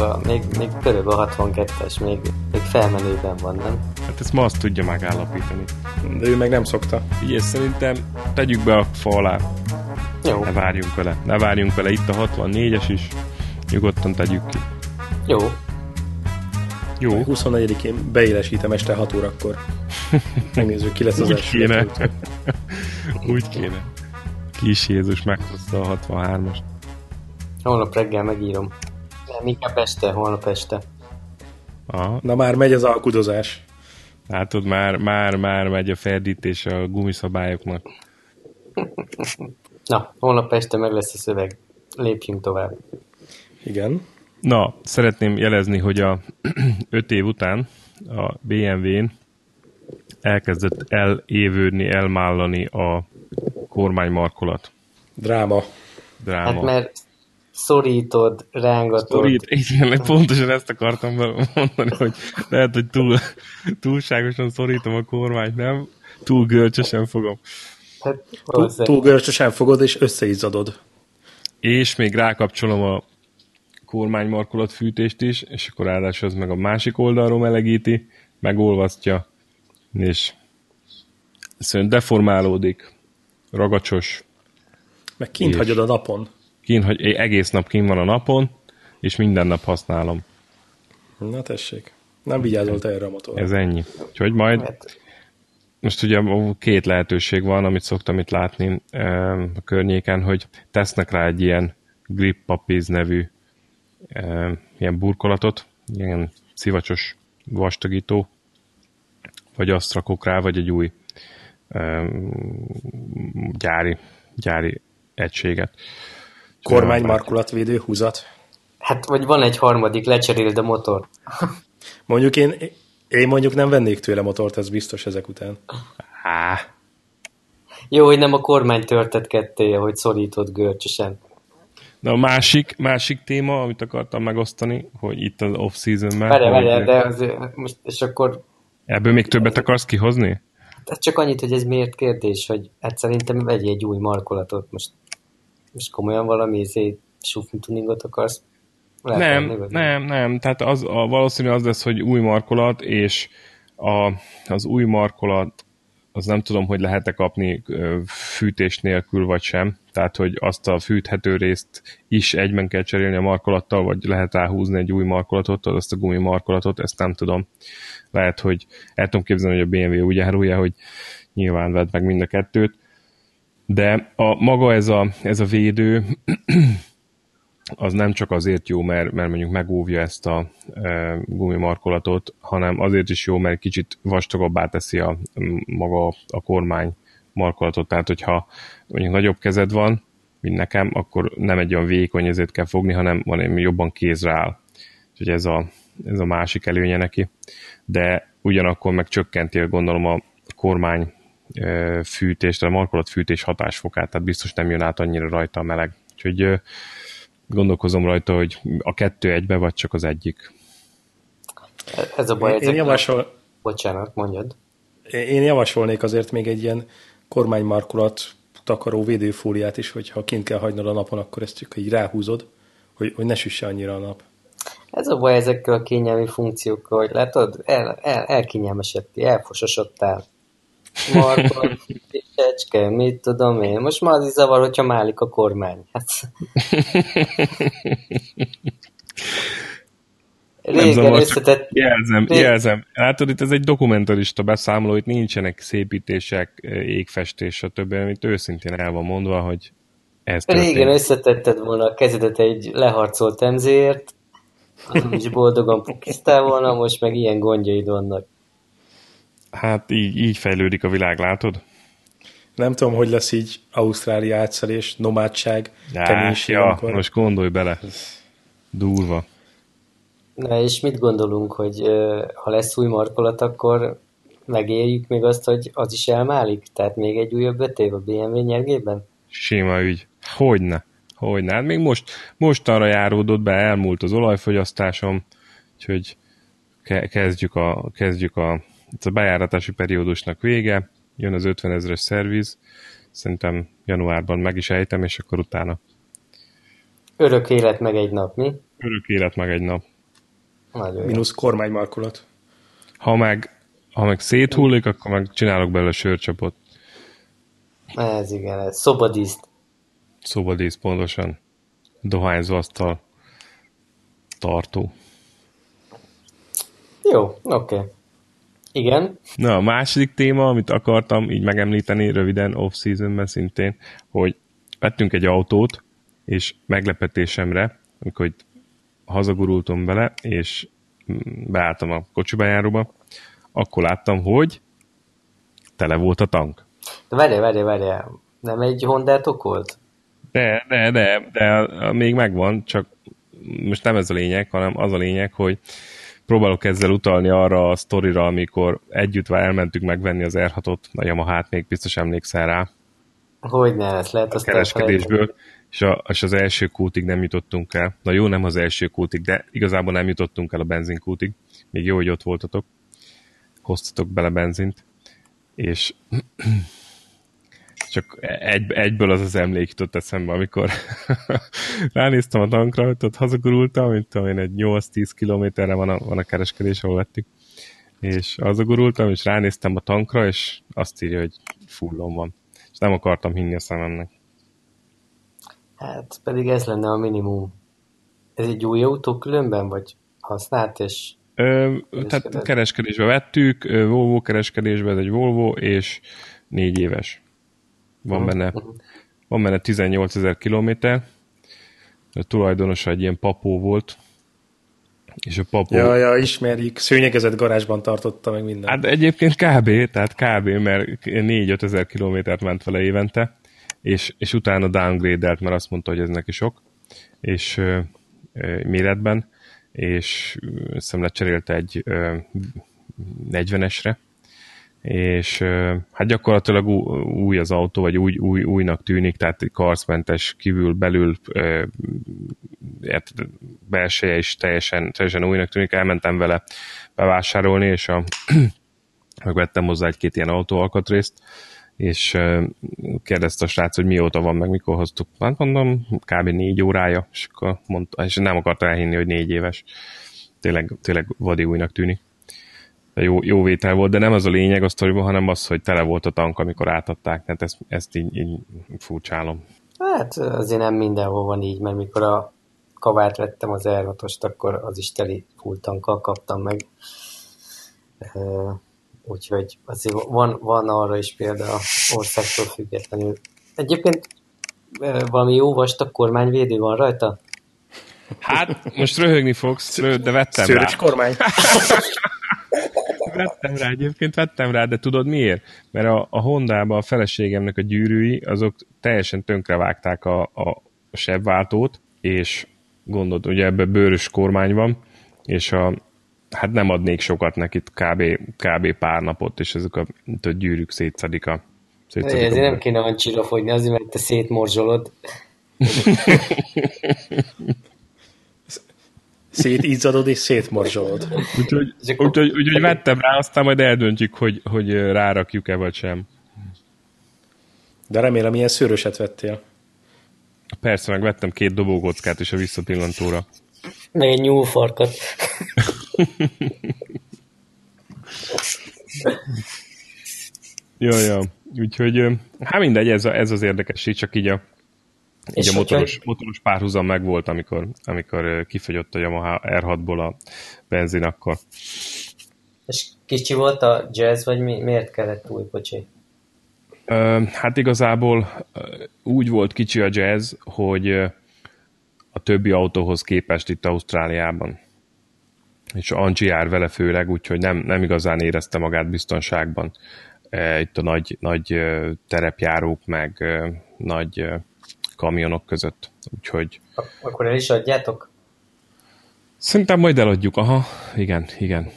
még forog a, még, még a 62-es, még, még felmenőben van, nem? Hát ezt ma azt tudja megállapítani. De ő meg nem szokta. Így szerintem tegyük be a fa alá. Jó. Ne várjunk vele. Ne várjunk vele. Itt a 64-es is. Nyugodtan tegyük ki. Jó. Jó. 24-én beélesítem este 6 órakor. Megnézzük, ki lesz az Úgy első. kéne. Úgy kéne. Kis Jézus meghozta a 63-as. Holnap reggel megírom. Nem, inkább este, holnap este. Aha. Na már megy az alkudozás. Látod, már, már, már megy a ferdítés a gumiszabályoknak. Na, holnap este meg lesz a szöveg. Lépjünk tovább. Igen. Na, szeretném jelezni, hogy a 5 év után a BMW-n elkezdett elévődni, elmállani a kormánymarkolat. Dráma. Dráma. Hát mert szorítod, rángatod. Szorít, igen, pontosan ezt akartam mondani, hogy lehet, hogy túl, túlságosan szorítom a kormányt, nem? Túl görcsösen fogom. Hát, Túl, túl görcsösen fogod, és összeizzadod. És még rákapcsolom a kormánymarkolat fűtést is, és akkor ráadásul az meg a másik oldalról melegíti, megolvasztja, és szerint deformálódik, ragacsos, Meg kint És- hagyod a napon. Kín, hogy egész nap kín van a napon, és minden nap használom. Na tessék. Nem vigyázol te erre a motorra. Ez ennyi. Úgyhogy majd Hát, most ugye két lehetőség van, amit szoktam itt látni a környéken, hogy tesznek rá egy ilyen grip papiz nevű ilyen burkolatot, ilyen szivacsos vastagító, vagy azt rakok rá, vagy egy új gyári, gyári egységet. Kormány markolatvédő húzat. hát, vagy van egy harmadik, lecseréld a motor. Mondjuk én, én mondjuk nem vennék tőle motort, ez biztos ezek után. Á, Jó, hogy nem a kormány törtet ketté, hogy szorítod görcsösen. De a másik, másik téma, amit akartam megosztani, hogy itt az off-seasonben... Várjál, hogy várjál, de azért, most, és akkor Ebből még többet akarsz kihozni? hát csak annyit, hogy ez miért kérdés, hogy hát szerintem vegyél egy új markolatot. Most, most komolyan valami izé, tuningot akarsz? Lehet Nem, vagy nem, nem. Tehát az, a, valószínű az lesz, hogy új markolat, és a, az új markolat, az nem tudom, hogy lehet-e kapni fűtés nélkül, vagy sem. Tehát, hogy azt a fűthető részt is egyben kell cserélni a markolattal, vagy lehet ráhúzni egy új markolatot, azt a gumi markolatot, ezt nem tudom. Lehet, hogy el tudom képzelni, hogy a BMW úgy árulja, hogy nyilván vedd meg mind a kettőt. De a, maga ez a, ez a védő, az nem csak azért jó, mert, mert mondjuk megóvja ezt a e, gumimarkolatot, hanem azért is jó, mert kicsit vastagabbá teszi a maga a kormány markolatot. Tehát, hogyha mondjuk nagyobb kezed van, mint nekem, akkor nem egy olyan vékony ezért kell fogni, hanem hanem jobban kézre áll. Úgyhogy ez a, ez a másik előnye neki. De ugyanakkor meg csökkenti, gondolom, a kormány e, fűtés, a markolat fűtés hatásfokát, tehát biztos nem jön át annyira rajta a meleg. Úgyhogy gondolkozom rajta, hogy a kettő egybe, vagy csak az egyik. Ez a baj, Én, én, javasol, Bocsánat, mondjad. én javasolnék azért még egy ilyen kormánymarkolat takaró védőfóliát is, hogyha kint kell hagynod a napon, akkor ezt csak így ráhúzod, hogy, hogy ne süsse annyira a nap. Ez a baj ezekkel a kényelmi funkciókkal, hogy látod, el, el, elkényelmesedtél, elfososodtál. Markon, csecske, mit tudom én. Most már az is zavar, hogyha málik a kormány. Hát... Régen zavar, csak összetett... Jelzem, jelzem. Látod, itt ez egy dokumentarista beszámoló, itt nincsenek szépítések, égfestés, stb., amit őszintén el van mondva, hogy ez Régen történt. összetetted volna a kezedet egy leharcolt emzéért, azon is boldogan pukisztál volna, most meg ilyen gondjaid vannak. Hát így, így fejlődik a világ, látod? Nem tudom, hogy lesz így Ausztrália átszelés, nomádság, Já, keménység. ja, amikor- most gondolj bele. Durva. Na és mit gondolunk, hogy ha lesz új markolat, akkor megéljük még azt, hogy az is elmálik? Tehát még egy újabb öt év a BMW nyergében? Sima ügy. Hogyne. Hogyne. Hát még most, mostanra járódott be, elmúlt az olajfogyasztásom, úgyhogy ke- kezdjük a, kezdjük a, itt a bejáratási periódusnak vége, jön az 50 ezeres szerviz, szerintem januárban meg is ejtem, és akkor utána Örök élet meg egy nap, mi? Örök élet meg egy nap. Nagyon. Minusz kormánymarkolat. Ha meg, ha meg széthullik, akkor meg csinálok belőle sörcsapot. Ez igen, ez szobadíszt. Szobadísz pontosan. Dohányzó asztal. Tartó. Jó, oké. Okay. Igen. Na, a második téma, amit akartam így megemlíteni röviden off-seasonben szintén, hogy vettünk egy autót, és meglepetésemre, amikor itt hazagurultam vele, és beálltam a kocsibejáróba, akkor láttam, hogy tele volt a tank. De várjál, várjál, várjál. Nem egy Hondátok volt? De, de, de, de még megvan, csak most nem ez a lényeg, hanem az a lényeg, hogy próbálok ezzel utalni arra a sztorira, amikor együtt elmentük megvenni az R6-ot, a Yamaha-t, még biztos emlékszel rá. Hogy ne, ezt lehet a kereskedésből, és, a, és az első kútig nem jutottunk el. Na jó, nem az első kútig, de igazából nem jutottunk el a benzinkútig. Még jó, hogy ott voltatok. Hoztatok bele benzint. És csak egy, egyből az az emlék jutott eszembe, amikor ránéztem a tankra, ott hazagurultam, mint tudom én, egy 8-10 kilométerre van a, van a kereskedés, ahol vettük, és hazagurultam, és ránéztem a tankra, és azt írja, hogy fullon van. És nem akartam hinni a szememnek. Hát pedig ez lenne a minimum. Ez egy új autó különben, vagy használt, és Ö, tehát kereskedésbe vettük, Volvo kereskedésbe, ez egy Volvo, és négy éves. Van benne, van benne 18 ezer kilométer. A tulajdonosa egy ilyen papó volt, és a papó... Ja, ja, ismerjük. Szőnyegezett garázsban tartotta meg minden. Hát egyébként kb, tehát kb, mert 4-5 ezer kilométert ment vele évente, és, és utána downgrade-elt, mert azt mondta, hogy ez neki sok, és ö, ö, méretben, és szem lecserélte egy ö, 40-esre, és hát gyakorlatilag új az autó, vagy új, új, újnak tűnik, tehát karszmentes kívül, belül hát belseje is teljesen, teljesen újnak tűnik. Elmentem vele bevásárolni, és a, megvettem hozzá egy-két ilyen autóalkatrészt, és kérdezte a srác, hogy mióta van, meg mikor hoztuk. Hát mondom, kb. négy órája, és, akkor mondta, és nem akarta elhinni, hogy négy éves. Tényleg, tényleg vadi újnak tűnik jó, jó vétel volt, de nem az a lényeg a sztoriban, hanem az, hogy tele volt a tank, amikor átadták, tehát ezt, ezt így, így furcsálom. Hát azért nem mindenhol van így, mert mikor a kavát vettem az r akkor az is teli full tankkal kaptam meg. Úgyhogy azért van, van arra is példa országtól függetlenül. Egyébként valami jó vastag kormányvédő van rajta? Hát, most röhögni fogsz, de vettem Szőrös rá. kormány. vettem rá, egyébként vettem rá, de tudod miért? Mert a, a Honda-ba a feleségemnek a gyűrűi, azok teljesen tönkrevágták a, a sebváltót, és gondolod, ugye ebben bőrös kormány van, és a, hát nem adnék sokat neki, kb, kb pár napot, és ezek a, a gyűrűk szétszedik a szétszedik Ezért nem kéne annyira fogyni, azért, mert te szétmorzsolod. szétízadod és szétmorzsolod. Úgyhogy, úgyhogy, úgyhogy vettem rá, aztán majd eldöntjük, hogy, hogy rárakjuk-e vagy sem. De remélem, ilyen szőröset vettél. Persze, meg vettem két dobókockát is a visszapillantóra. Meg egy nyúlfarkat. ja, ja. Úgyhogy, hát mindegy, ez, a, ez az érdekesség, csak így a így a motoros, hogyha... motoros párhuzam megvolt, amikor, amikor kifogyott a Yamaha R6-ból a benzin akkor. És kicsi volt a jazz, vagy mi, miért kellett új kocsi? Hát igazából úgy volt kicsi a jazz, hogy a többi autóhoz képest itt Ausztráliában. És Angie jár vele főleg, úgyhogy nem, nem igazán érezte magát biztonságban. Itt a nagy, nagy terepjárók, meg nagy kamionok között. Úgyhogy... Akkor el is adjátok? Szerintem majd eladjuk, aha, igen, igen.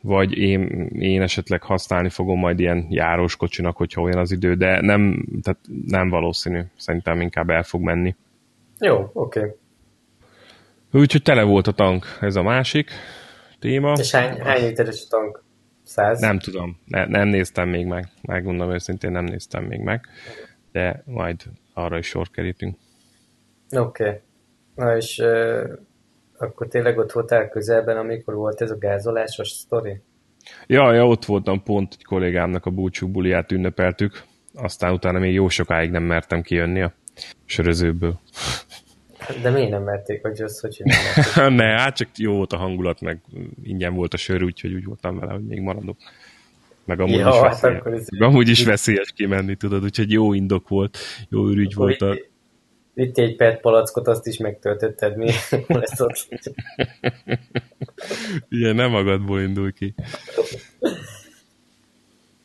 Vagy én, én esetleg használni fogom majd ilyen járós kocsinak, hogyha olyan az idő, de nem, tehát nem valószínű. Szerintem inkább el fog menni. Jó, oké. Okay. Úgyhogy tele volt a tank, ez a másik téma. És hány, hány literes a tank? Száz? Nem tudom, ne, nem néztem még meg. Megmondom őszintén, nem néztem még meg. De majd arra is sor kerítünk. Oké. Okay. Na és uh, Akkor tényleg ott voltál közelben, amikor volt ez a gázolásos sztori? Ja, ja, ott voltam pont egy kollégámnak a búcsú buliát ünnepeltük, aztán utána még jó sokáig nem mertem kijönni a sörözőből. De miért nem merték, hogy az, hogy nem Ne, hát csak jó volt a hangulat, meg ingyen volt a sör, úgyhogy úgy voltam vele, hogy még maradok. Meg amúgy, ja, is, hát veszélyes, akkor ez... amúgy is veszélyes kimenni, tudod, úgyhogy jó indok volt, jó ürügy volt a... Itt egy pet palackot, azt is megtöltötted, mi lesz ott? Igen, nem magadból indul ki.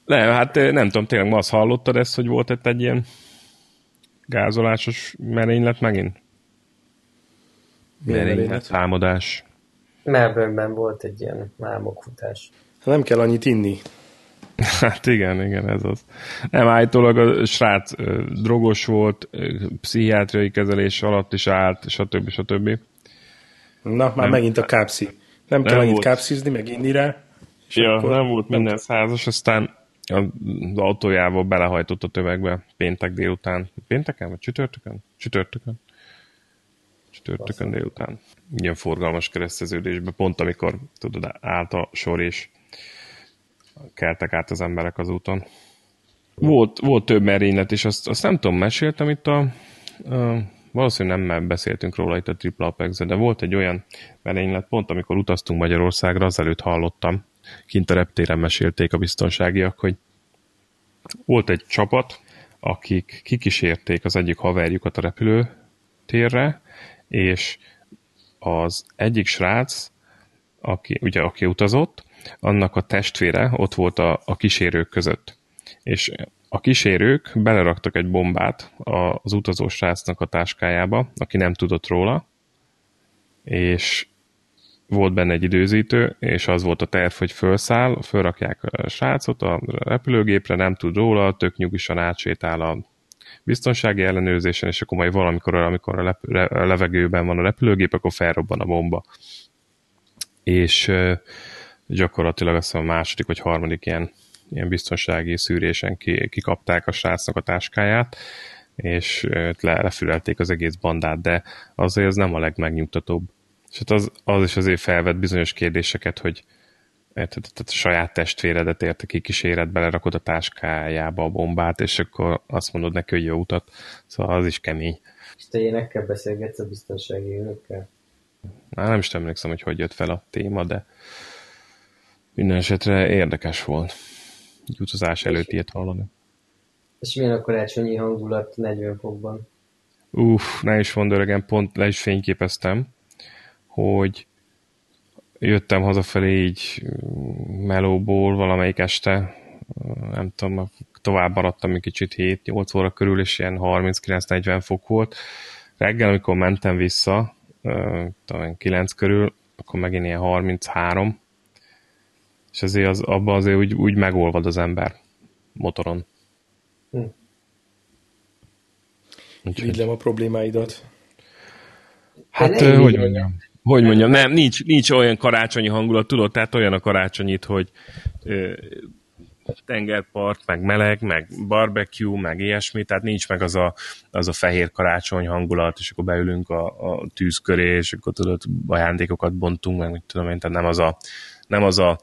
Nem, hát nem tudom, tényleg ma azt hallottad ezt, hogy volt itt egy ilyen gázolásos merénylet megint? Merénylet, támadás. Melbourneben volt egy ilyen álmokfutás. Nem kell annyit inni. Hát igen, igen, ez az. Nem, állítólag a srác drogos volt, pszichiátriai kezelés alatt is állt, stb. stb. Na, már nem, megint a kápszi. Nem, nem kell annyit kápszizni, meg inni rá. Ja, akkor nem volt minden százas, aztán az autójával belehajtott a tövegbe péntek délután. Pénteken vagy csütörtökön? Csütörtökön. Csütörtökön délután. Ilyen forgalmas kereszteződésbe, pont amikor tudod, állt a sor és keltek át az emberek az úton. Volt, volt több merénylet, és azt, azt nem tudom, meséltem itt a, a valószínűleg nem beszéltünk róla itt a Triple apex de volt egy olyan merénylet, pont amikor utaztunk Magyarországra, azelőtt hallottam, kint a reptéren mesélték a biztonságiak, hogy volt egy csapat, akik kikísérték az egyik haverjukat a repülőtérre, és az egyik srác, aki, ugye, aki utazott, annak a testvére ott volt a, a kísérők között. És a kísérők beleraktak egy bombát az utazó srácnak a táskájába, aki nem tudott róla, és volt benne egy időzítő, és az volt a terv, hogy felszáll, felrakják a srácot a repülőgépre, nem tud róla, tök nyugisan átsétál a biztonsági ellenőrzésen, és akkor majd valamikor, amikor a, lep- a levegőben van a repülőgép, akkor felrobban a bomba. És gyakorlatilag azt a második vagy harmadik ilyen, ilyen biztonsági szűrésen ki, kikapták a srácnak a táskáját, és le, lefülelték az egész bandát, de azért ez nem a legmegnyugtatóbb. És hát az, az is azért felvet bizonyos kérdéseket, hogy érted, tehát a saját testvéredet érte ki kíséret, belerakod a táskájába a bombát, és akkor azt mondod neki, hogy jó utat. Szóval az is kemény. És te énekkel beszélgetsz a biztonsági önökkel? Már nem is emlékszem, hogy hogy jött fel a téma, de minden esetre érdekes volt. Egy utazás előtt ilyet hallani. És milyen a karácsonyi hangulat 40 fokban? Uff, ne is mondd öregem, pont le is fényképeztem, hogy jöttem hazafelé így melóból valamelyik este, nem tudom, tovább maradtam egy kicsit 7-8 óra körül, és ilyen 39-40 fok volt. Reggel, amikor mentem vissza, talán 9 körül, akkor megint ilyen 33, és azért az, abban azért úgy, úgy megolvad az ember motoron. Hm. Úgyhogy... a problémáidat. Hát, hát hogy mondjam? Hogy mondjam, nem, nincs, nincs olyan karácsonyi hangulat, tudod, tehát olyan a karácsonyit, hogy ö, tengerpart, meg meleg, meg barbecue, meg ilyesmi, tehát nincs meg az a, az a fehér karácsony hangulat, és akkor beülünk a, a tűz köré, és akkor tudod, ajándékokat bontunk, meg mit tudom én, tehát nem az a, nem az a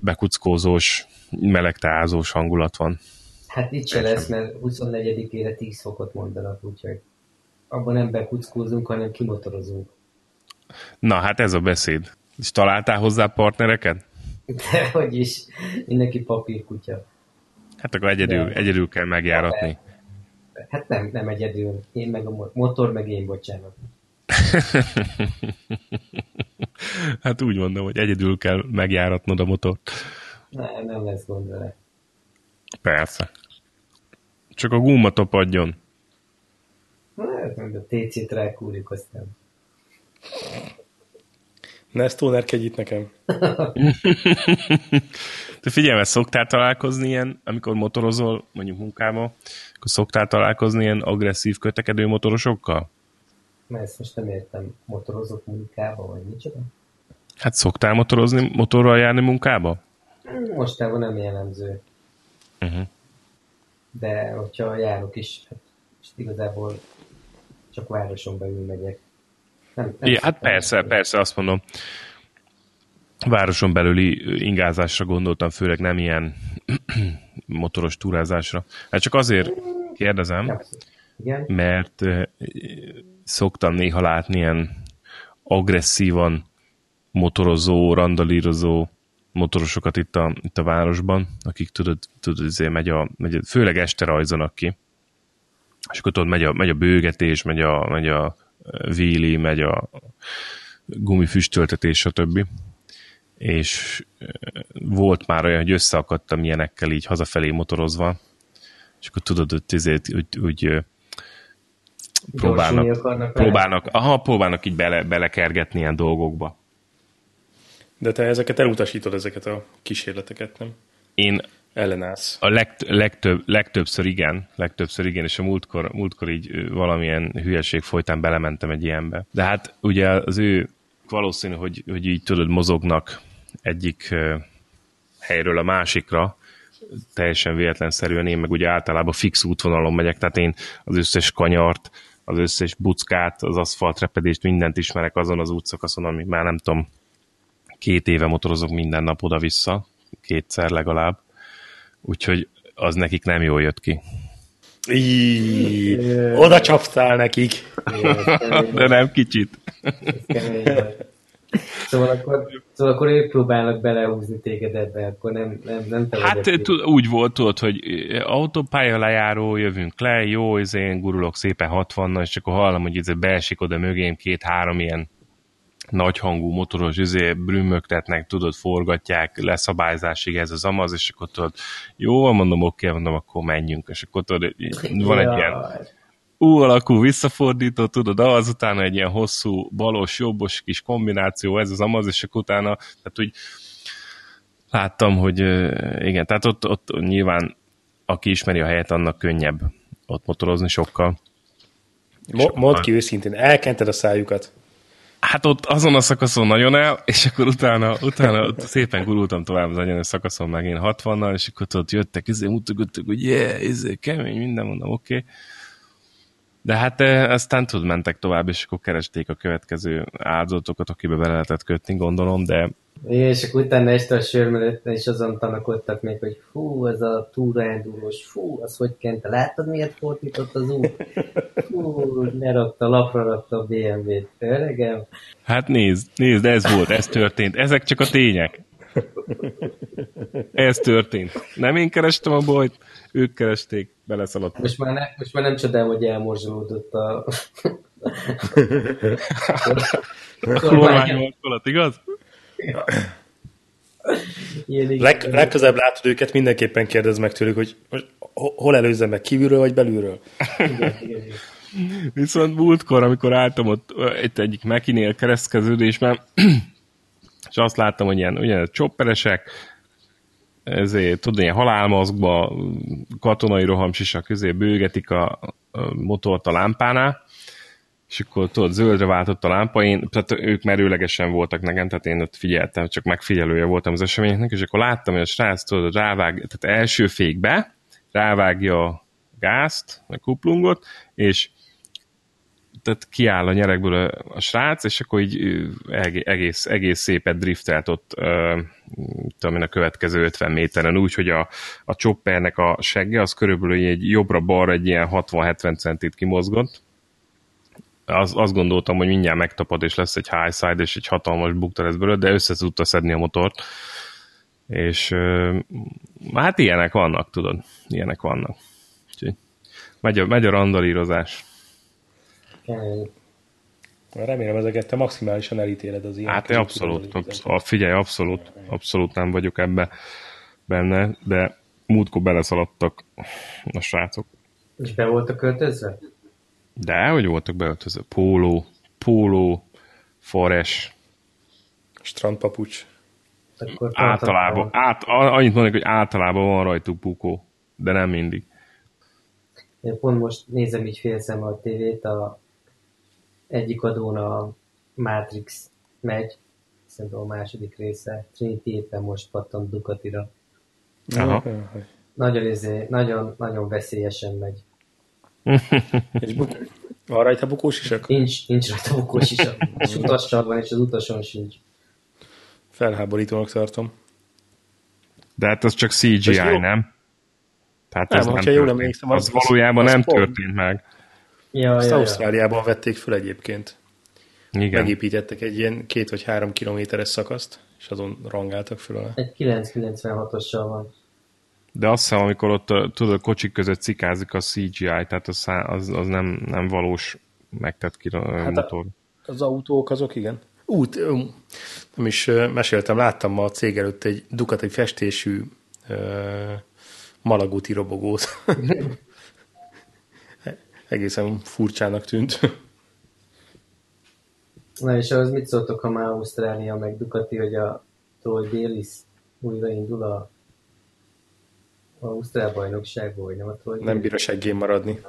bekuckózós, melegtázós hangulat van. Hát itt se lesz, mert 24-ére 10 fokot mondanak, úgyhogy abban nem bekuckózunk, hanem kimotorozunk. Na, hát ez a beszéd. És találtál hozzá partnereket? hogy is. Mindenki papírkutya. Hát akkor egyedül, De... egyedül kell megjáratni. Hát nem, nem egyedül. Én meg a motor, meg én, bocsánat. hát úgy mondom, hogy egyedül kell megjáratnod a motort. Nem, nem lesz gond vele. Persze. Csak a gumma topadjon. Hát, a TC-t rákúrjuk, aztán. Ne sztónerkedj itt nekem. Te figyelj, mert szoktál találkozni ilyen, amikor motorozol, mondjuk munkába, akkor szoktál találkozni ilyen agresszív kötekedő motorosokkal? Mert ezt most nem értem, motorozok munkába, vagy micsoda? Hát szoktál motorozni, motorral járni munkába? Mostában nem jellemző. Uh-huh. De hogyha járok is, hát most igazából csak városon belül megyek. Nem, nem ja, hát persze, persze, azt mondom. Városon belüli ingázásra gondoltam, főleg nem ilyen motoros túrázásra. Hát csak azért kérdezem, Igen. mert szoktam néha látni ilyen agresszívan motorozó, randalírozó motorosokat itt a, itt a városban, akik tudod, tudod azért megy a, megy a, főleg este rajzonak ki, és akkor tudod, megy a, megy a bőgetés, megy a, megy a víli, megy a gumifüstöltetés, stb. És volt már olyan, hogy összeakadtam ilyenekkel így hazafelé motorozva, és akkor tudod, hogy, ezért, úgy, úgy próbálnak, próbálnak, aha, próbálnak így bele, belekergetni ilyen dolgokba. De te ezeket elutasítod, ezeket a kísérleteket, nem? Én ellenállsz. A legt, legtöbb, legtöbbször igen, legtöbbször igen, és a múltkor, múltkor így valamilyen hülyeség folytán belementem egy ilyenbe. De hát ugye az ő valószínű, hogy, hogy így tudod, mozognak egyik helyről a másikra, teljesen véletlenszerűen, én meg ugye általában fix útvonalon megyek, tehát én az összes kanyart, az összes buckát, az aszfaltrepedést, mindent ismerek azon az útszakaszon, ami már nem tudom, két éve motorozok minden nap oda-vissza, kétszer legalább, úgyhogy az nekik nem jól jött ki. Íííí, oda csaptál nekik. De nem kicsit. Szóval akkor, szóval akkor ők próbálnak belehúzni téged ebbe, akkor nem, nem, nem te Hát tud, úgy volt, tudod, hogy autópálya lejáró, jövünk le, jó, ez én gurulok szépen 60 és akkor hallom, hogy ez beesik oda mögém két-három ilyen nagyhangú motoros izé, brümmögtetnek, tudod, forgatják, leszabályzásig ez az amaz, és akkor tudod, jó, mondom, oké, mondom, akkor menjünk, és akkor tudod, van egy ilyen U alakú visszafordító, tudod, azután egy ilyen hosszú balos, jobbos kis kombináció, ez az amaz, és akkor utána, tehát úgy láttam, hogy igen, tehát ott, ott nyilván aki ismeri a helyet, annak könnyebb ott motorozni sokkal. Mo- mondd ki őszintén, elkented a szájukat. Hát ott azon a szakaszon nagyon el, és akkor utána, utána ott szépen gurultam tovább az anyan szakaszon meg én 60-nal, és akkor ott jöttek, izé, mutogattak, hogy yeah, izé, kemény, minden mondom, oké. Okay. De hát aztán tud mentek tovább, és akkor keresték a következő áldozatokat, akibe bele lehetett kötni, gondolom, de és akkor utána este a sörmelőtten is azon tanakodtak még, hogy fú, ez a túraendulós, fú, az hogy kent, láttad miért fordított az út? Fú, lerakta, lapra rakta a BMW-t, öregem. Hát nézd, nézd, ez volt, ez történt, ezek csak a tények. Ez történt. Nem én kerestem a bajt, ők keresték, beleszaladt. Most már, ne, most már nem csodálom, hogy elmorzsolódott a... a kormány igaz? Leg, legközelebb látod őket, mindenképpen kérdez meg tőlük, hogy most hol előzzem meg, kívülről vagy belülről? Viszont múltkor, amikor álltam ott egy egyik Mekinél keresztkeződésben, és azt láttam, hogy ilyen, ilyen csopperesek, ezért, tudod, ilyen halálmazgba, katonai rohamsisak közé bőgetik a, a motort a lámpánál, és akkor tudod, zöldre váltott a lámpa, én, tehát ők merőlegesen voltak nekem, tehát én ott figyeltem, csak megfigyelője voltam az eseményeknek, és akkor láttam, hogy a srác tudod, rávág, tehát első fékbe, rávágja a gázt, a kuplungot, és tehát kiáll a nyerekből a, a srác, és akkor így egész, egész szépet driftelt ott tudom én, a következő 50 méteren, úgy, hogy a, a choppernek a segge az körülbelül egy jobbra-balra egy ilyen 60-70 centit kimozgott, az, azt gondoltam, hogy mindjárt megtapad, és lesz egy high side, és egy hatalmas bukta lesz belőle, de össze tudta szedni a motort. És hát ilyenek vannak, tudod. Ilyenek vannak. Úgyhogy megy a, megy a randalírozás. Remélem ezeket te maximálisan elítéled az ilyen. Hát abszolút, abszolút, figyelj, abszolút, abszolút nem vagyok ebbe benne, de múltkor beleszaladtak a srácok. És be voltak költözve? De, hogy voltak beöltöző. Póló, póló, fares. Strandpapucs. Akkor általában, át, annyit mondok, hogy általában van rajtuk bukó, de nem mindig. Én pont most nézem így félszem a tévét, a egyik adón a Matrix megy, szerintem a második része, Trinity éppen most pattant Ducatira. Aha. Nagyon, izé, nagyon, nagyon veszélyesen megy. és. Van rajta bukós isak? Nincs, nincs rajta bukós isak. És utassal van, és az utason sincs. Felháborítónak tartom. De hát az csak CGI, nem? Tehát Nem, ez nem hogyha jól emlékszem, az, az- az valójában az nem pont. történt meg. Ja, Azt ja, ja. Ausztráliában vették föl egyébként. Igen. Megépítettek egy ilyen két vagy három kilométeres szakaszt, és azon rangáltak föl alá. Egy 996-ossal van. De azt hiszem, amikor ott a, tudod, a kocsik között cikázik a CGI, tehát az, az, az nem, nem valós megtett ki a Hát a- motor. Az autók azok, igen. Út, ö, nem is ö, meséltem, láttam ma a cég előtt egy Ducati festésű uh, malagúti robogót. Egészen furcsának tűnt. Na és ahhoz mit szóltok, ha már Ausztrália meg Ducati, hogy a Troy Bayliss újraindul a a Ausztrál bajnokságból, vagy nem a Troy Nem bír a seggén maradni.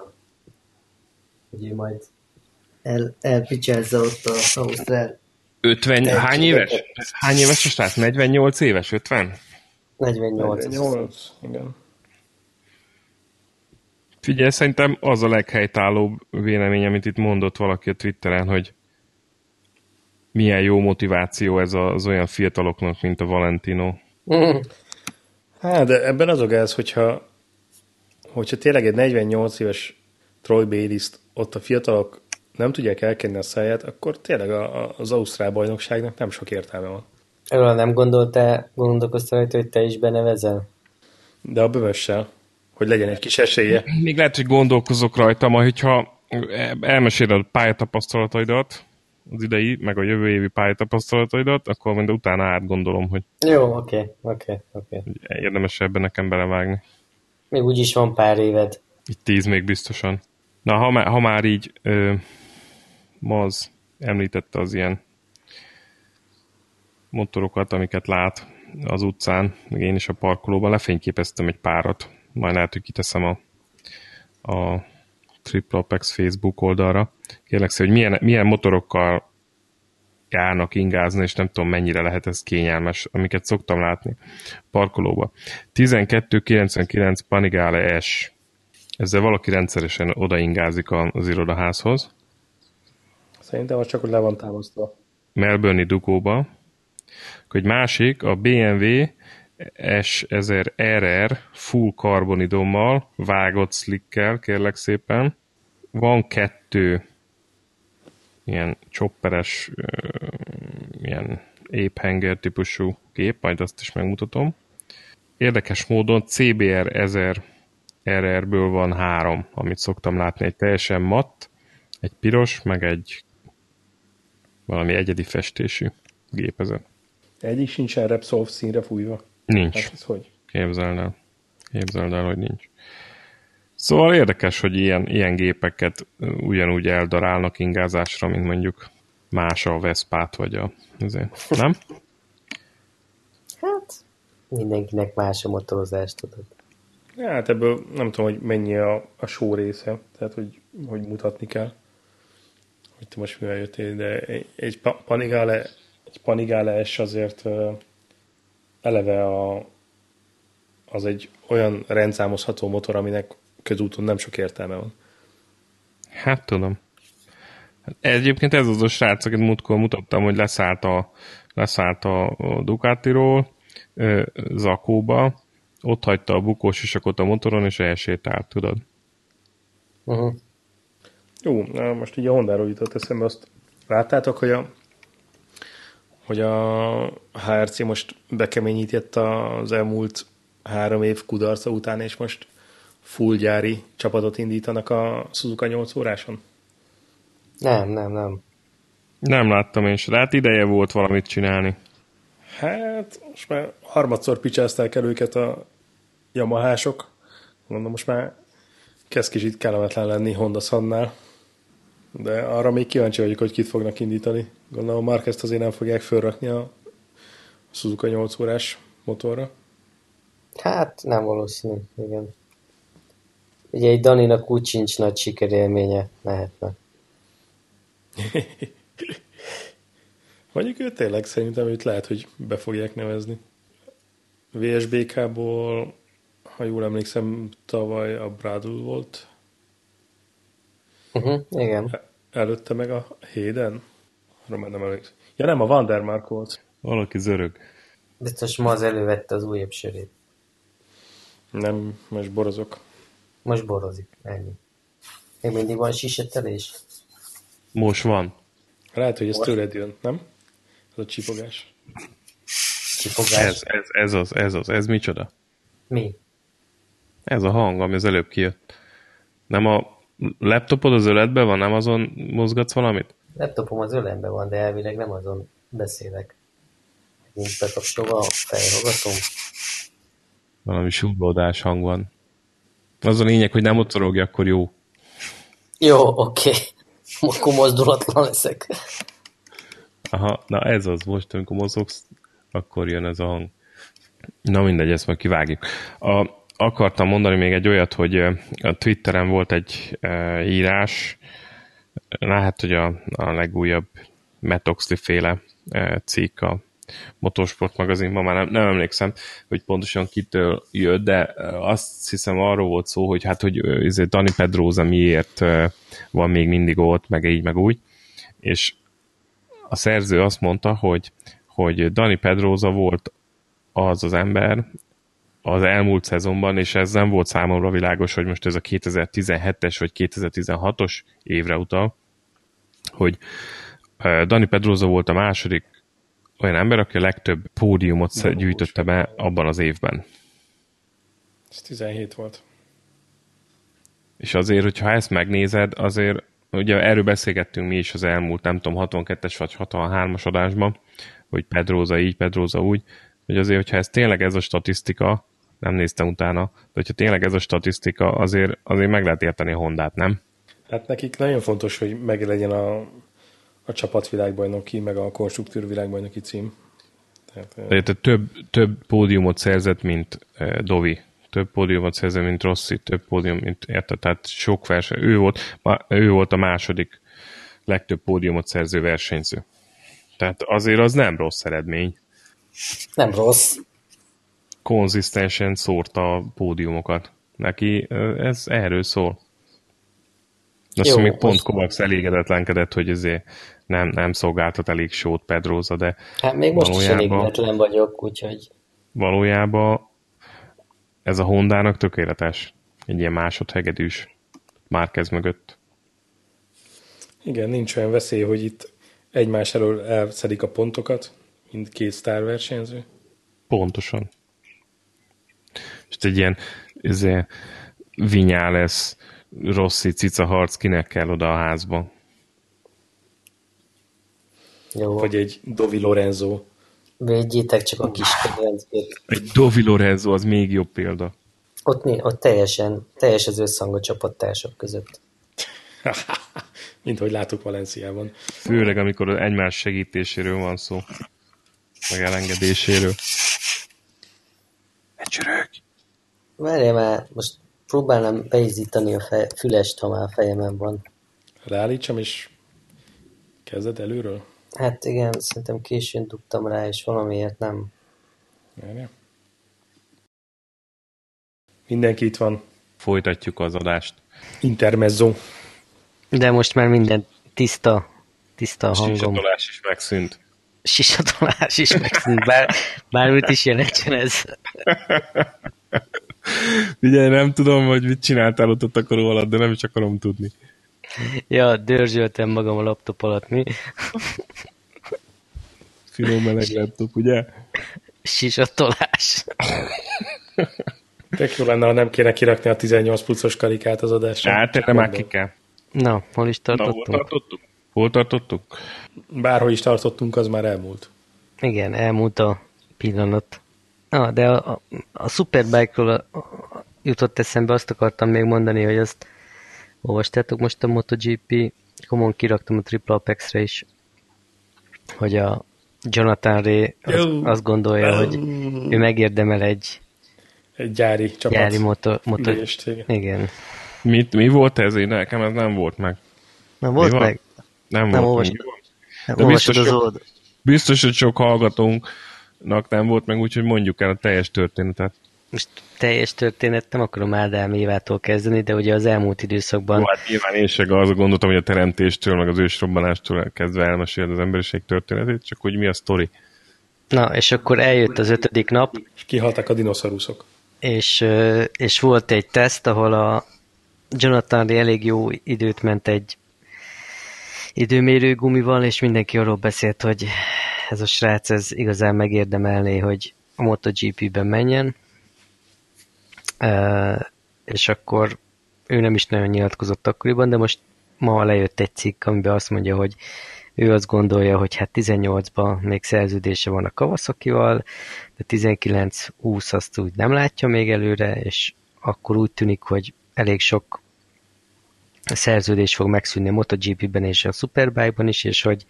Hogy ő majd el, elpicsázza ott a Ausztrál 50, hány éves? Hány éves a srác? 48 éves? 50? 48 azt hiszem. 48, igen. Figyelj, szerintem az a leghelytállóbb vélemény, amit itt mondott valaki a Twitteren, hogy milyen jó motiváció ez az olyan fiataloknak, mint a Valentino. Mhm. Hát, de ebben az a gáz, hogyha, hogyha tényleg egy 48 éves Troy bayliss ott a fiatalok nem tudják elkenni a száját, akkor tényleg a, a, az Ausztrál bajnokságnak nem sok értelme van. Erről nem gondoltál, gondolkoztál rajta, hogy te is benevezel? De a bömössel, hogy legyen egy kis esélye. Még lehet, hogy gondolkozok rajta, majd hogyha elmeséled a pályatapasztalataidat, az idei, meg a jövő évi pályatapasztalataidat, akkor majd utána átgondolom, hogy Jó, oké, oké, oké. érdemes ebben nekem belevágni. Még úgyis van pár éved. Így tíz még biztosan. Na, ha, má- ha már így ö, Maz említette az ilyen motorokat, amiket lát az utcán, meg én is a parkolóban, lefényképeztem egy párat. Majd lehet, hogy kiteszem a, a Triple Apex Facebook oldalra. Kérlek szépen, hogy milyen, milyen motorokkal járnak ingázni, és nem tudom mennyire lehet ez kényelmes, amiket szoktam látni parkolóba. 1299 Panigale S. Ezzel valaki rendszeresen odaingázik az irodaházhoz. Szerintem az csak, hogy le van támasztva. Melbourne-i dugóba. Egy másik, a BMW S1000RR full karbonidommal, vágott slickkel, kérlek szépen. Van kettő ilyen chopperes, ö, ilyen éphenger típusú gép, majd azt is megmutatom. Érdekes módon CBR 1000 RR-ből van három, amit szoktam látni. Egy teljesen matt, egy piros, meg egy valami egyedi festésű gépezet. Egyik sincsen Repsol színre fújva. Nincs. Hát ez hogy? Képzeld el. Képzeld el, hogy nincs. Szóval érdekes, hogy ilyen, ilyen gépeket ugyanúgy eldarálnak ingázásra, mint mondjuk más a Veszpát, vagy a... Azért. Nem? Hát, mindenkinek más a motorozás, tudod. Hát ebből nem tudom, hogy mennyi a, a show része, tehát hogy, hogy mutatni kell, hogy te most mivel jöttél, de egy, egy pa- Panigale, egy Panigale S azért eleve a, az egy olyan rendszámozható motor, aminek közúton nem sok értelme van. Hát tudom. Egyébként ez az a srác, akit múltkor mutattam, hogy leszállt a, leszállt a, Ducatiról Zakóba, ott hagyta a bukós isakot a motoron, és elsétált, tudod. Uh-huh. Jó, na, most így a Hondáról jutott eszembe, azt láttátok, hogy a, hogy a HRC most bekeményített az elmúlt három év kudarca után, és most full gyári csapatot indítanak a Suzuka 8 óráson? Nem, nem, nem. Nem láttam én se, de hát ideje volt valamit csinálni. Hát, most már harmadszor picsázták el őket a Yamahások. Mondom, most már kezd kicsit kellemetlen lenni Honda Sannál. De arra még kíváncsi vagyok, hogy kit fognak indítani. Gondolom már ezt azért nem fogják fölrakni a Suzuka 8 órás motorra. Hát, nem valószínű, igen. Ugye egy Daninak úgy sincs nagy sikerélménye, lehetne. Mondjuk ő tényleg szerintem őt lehet, hogy be fogják nevezni. VSBK-ból, ha jól emlékszem, tavaly a Bradul volt. Uh-huh, igen. Előtte meg a Hayden? Arra már nem emlékszem. Ja nem, a Vandermark volt. Valaki zörög. Biztos ma az elővette az újabb sörét. Nem, most borozok. Most borozik, ennyi. Még mindig van sisetelés? Most van. Lehet, hogy ez tőled jön, nem? Ez a csipogás. Csipogás. Ez, ez, ez az, ez az. Ez micsoda? Mi? Ez a hang, ami az előbb kijött. Nem a laptopod az öletben van, nem azon mozgatsz valamit? Laptopom az ölemben van, de elvileg nem azon beszélek. Nincs bekapcsolva a fejhallgatom. Valami súrlódás hang van. Az a lényeg, hogy nem mocorogja, akkor jó. Jó, oké. Okay. Akkor mozdulatlan leszek. Aha, na ez az, most amikor mozogsz, akkor jön ez a hang. Na mindegy, ezt majd kivágjuk. A, akartam mondani még egy olyat, hogy a Twitteren volt egy írás, lehet, hogy a, a legújabb Metoxli féle e, cikk a Motorsport magazinban, már nem, nem emlékszem, hogy pontosan kitől jött, de azt hiszem arról volt szó, hogy hát, hogy ezért Dani Pedroza miért van még mindig ott, meg így, meg úgy, és a szerző azt mondta, hogy, hogy Dani Pedroza volt az az ember az elmúlt szezonban, és ez nem volt számomra világos, hogy most ez a 2017-es vagy 2016-os évre utal, hogy Dani Pedroza volt a második olyan ember, aki a legtöbb pódiumot De gyűjtötte be abban az évben. Ez 17 volt. És azért, hogyha ezt megnézed, azért ugye erről beszélgettünk mi is az elmúlt, nem tudom, 62-es vagy 63-as adásban, hogy Pedroza így, Pedroza úgy, hogy azért, hogyha ez tényleg ez a statisztika, nem néztem utána, de hogyha tényleg ez a statisztika, azért, azért meg lehet érteni a Hondát, nem? Hát nekik nagyon fontos, hogy meglegyen a a csapatvilágbajnoki, meg a konstruktőr világbajnoki cím. Tehát, Tehát több, több pódiumot szerzett, mint Dovi. Több pódiumot szerzett, mint Rossi, több pódium, mint érte, tehát sok verseny. Ő volt, ő volt a második legtöbb pódiumot szerző versenyző. Tehát azért az nem rossz eredmény. Nem rossz. Konzisztensen szórta a pódiumokat. Neki ez erről szól. Azt Jó, még pont Kovacs elégedetlenkedett, hogy ezért nem, nem szolgáltat elég sót Pedroza, de Hát még most is elégedetlen vagyok, úgyhogy... Valójában ez a Hondának tökéletes. Egy ilyen másodhegedűs Márkez mögött. Igen, nincs olyan veszély, hogy itt egymás elől elszedik a pontokat, mint két sztárversenyző. Pontosan. És egy ilyen ezért lesz Rossi cica harc, kinek kell oda a házba? Jó. Vagy egy Dovi Lorenzo. Védjétek csak a kis kedvencét. Egy Dovi Lorenzo az még jobb példa. Ott, ott teljesen, teljes az összhang a csapattársak között. Mint hogy látok Valenciában. Főleg, amikor egymás segítéséről van szó. Meg elengedéséről. Egy csörög! Várjál már, most próbálnám beizítani a fej, fülest, ha már a fejemen van. Ráállítsam, és kezded előről? Hát igen, szerintem későn dugtam rá, és valamiért nem. Várja. Mindenki itt van. Folytatjuk az adást. Intermezzo. De most már minden tiszta, tiszta a hangom. Sisatolás is megszűnt. Sisatolás is megszűnt, bár, bármit is jelentsen ez. Ugye nem tudom, hogy mit csináltál ott a takaró alatt, de nem is akarom tudni. Ja, dörzsöltem magam a laptop alatt, mi? Finom meleg laptop, ugye? Sisatolás. Tök jó lenne, ha nem kéne kirakni a 18 pluszos karikát az adásra. Hát, erre már ki kell. Na, hol is tartottunk? Na, hol tartottuk? Hol tartottuk? Bárhol is tartottunk, az már elmúlt. Igen, elmúlt a pillanat. Ah, de a, a, a Superbike-ról jutott eszembe, azt akartam még mondani, hogy azt olvastátok most a MotoGP, komon kiraktam a Triple Apex-re is, hogy a Jonathan Ray az, azt gondolja, hogy ő megérdemel egy egy gyári csapat. Gyári motor, motor igen. igen. Mit, mi volt ez? Én nekem ez nem volt meg. Nem volt meg? Nem, nem volt olvasod, meg. Nem De biztos, az biztos, hogy sok hallgatónknak nem volt meg, úgyhogy mondjuk el a teljes történetet. most teljes történet nem akarom Ádám Évától kezdeni, de ugye az elmúlt időszakban... Jó, hát nyilván én se azt gondoltam, hogy a teremtéstől, meg az ősrobbanástól kezdve elmeséled az emberiség történetét, csak hogy mi a sztori. Na, és akkor eljött az ötödik nap. És kihaltak a dinoszauruszok. És, és volt egy teszt, ahol a Jonathan elég jó időt ment egy időmérő gumival, és mindenki arról beszélt, hogy ez a srác ez igazán megérdemelné, hogy a MotoGP-ben menjen, és akkor ő nem is nagyon nyilatkozott akkoriban, de most ma lejött egy cikk, amiben azt mondja, hogy ő azt gondolja, hogy hát 18-ban még szerződése van a Kawasakival, de 19-20 azt úgy nem látja még előre, és akkor úgy tűnik, hogy elég sok szerződés fog megszűnni a MotoGP-ben és a Superbike-ban is, és hogy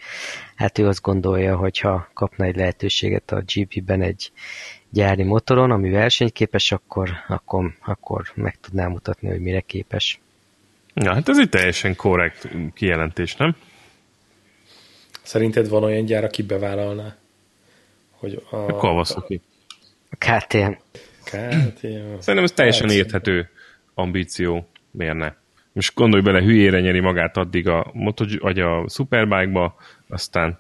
hát ő azt gondolja, hogy ha kapna egy lehetőséget a GP-ben egy gyári motoron, ami versenyképes, akkor, akkor, akkor meg tudná mutatni, hogy mire képes. Ja, hát ez egy teljesen korrekt kijelentés, nem? Szerinted van olyan gyár, aki bevállalná? Hogy a, a Kawasaki. A KTM. KTM. Szerintem ez teljesen érthető ambíció. Miért ne? Most gondolj bele, hülyére nyeri magát addig a, moto, vagy a Superbike-ba, aztán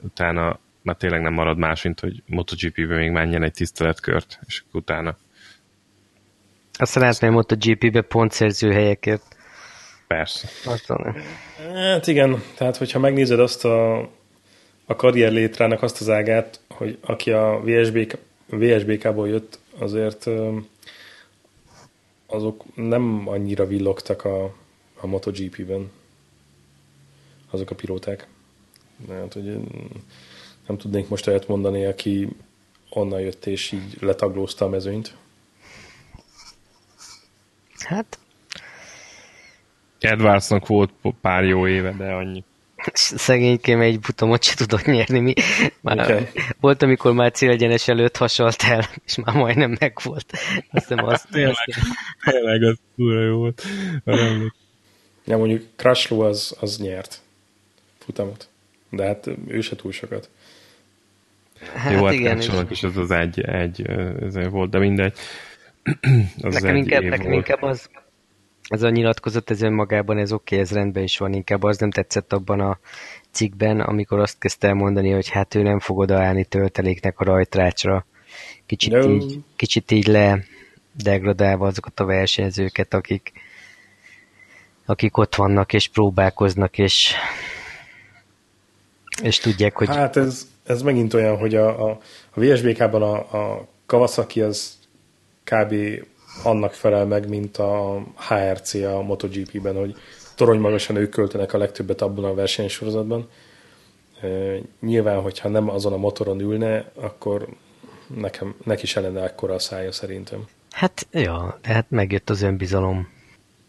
utána már tényleg nem marad más, mint hogy MotoGP-be még menjen egy tiszteletkört, és utána. Azt szeretném MotoGP-be pontszerző helyeket. Persze. Aztán. Hát igen, tehát hogyha megnézed azt a, a karrier létrának azt az ágát, hogy aki a VSBK, VSBK-ból jött, azért azok nem annyira villogtak a, a MotoGP-ben. Azok a pilóták. Hát, hogy nem tudnék most olyat mondani, aki onnan jött és így letaglózta a mezőnyt. Hát... Edwardsnak volt pár jó éve, de annyi. Szegénykém egy butomot se tudott nyerni. Mi? Már okay. Volt, amikor már célegyenes előtt hasalt el, és már majdnem megvolt. Azt hiszem azt... tényleg, tényleg, az túl jó volt. Ja, mondjuk Crashlow az, az nyert futamot. De hát ő se túl sokat. Hát Jó, hát igen, és... is az az egy, egy ez volt, de mindegy. Az nekem, inkább, nekem inkább az, ez a nyilatkozat, ez önmagában, ez oké, okay, ez rendben is van, inkább az nem tetszett abban a cikkben, amikor azt kezdte el mondani, hogy hát ő nem fog odaállni tölteléknek a rajtrácsra. Kicsit, no. így, kicsit így le degradálva azokat a versenyzőket, akik, akik ott vannak és próbálkoznak, és, és tudják, hogy... Hát ez, ez megint olyan, hogy a, a, a VSBK-ban a, a Kawasaki az kb. Annak felel meg, mint a HRC a MotoGP-ben, hogy torony magasan ők költenek a legtöbbet abban a versenysorozatban. Nyilván, hogyha nem azon a motoron ülne, akkor nekem, neki se lenne ekkora a szája szerintem. Hát, ja, de hát megjött az önbizalom.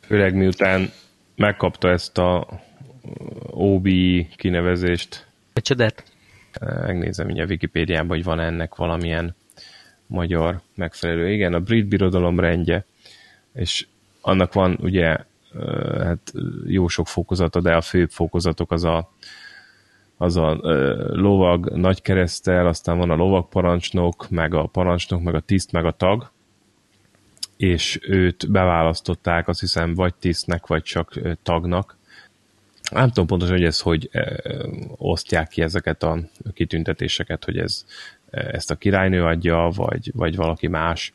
Főleg miután megkapta ezt a OBI kinevezést. Micsodát? megnézem így a Wikipédiában, hogy van ennek valamilyen magyar megfelelő. Igen, a brit birodalom rendje, és annak van ugye hát jó sok fokozata, de a főbb fokozatok az a, az a lovag nagy keresztel, aztán van a lovagparancsnok, meg a parancsnok, meg a tiszt, meg a tag, és őt beválasztották, azt hiszem, vagy tisztnek, vagy csak tagnak, nem tudom pontosan, hogy ez hogy osztják ki ezeket a kitüntetéseket, hogy ez ezt a királynő adja, vagy, vagy valaki más.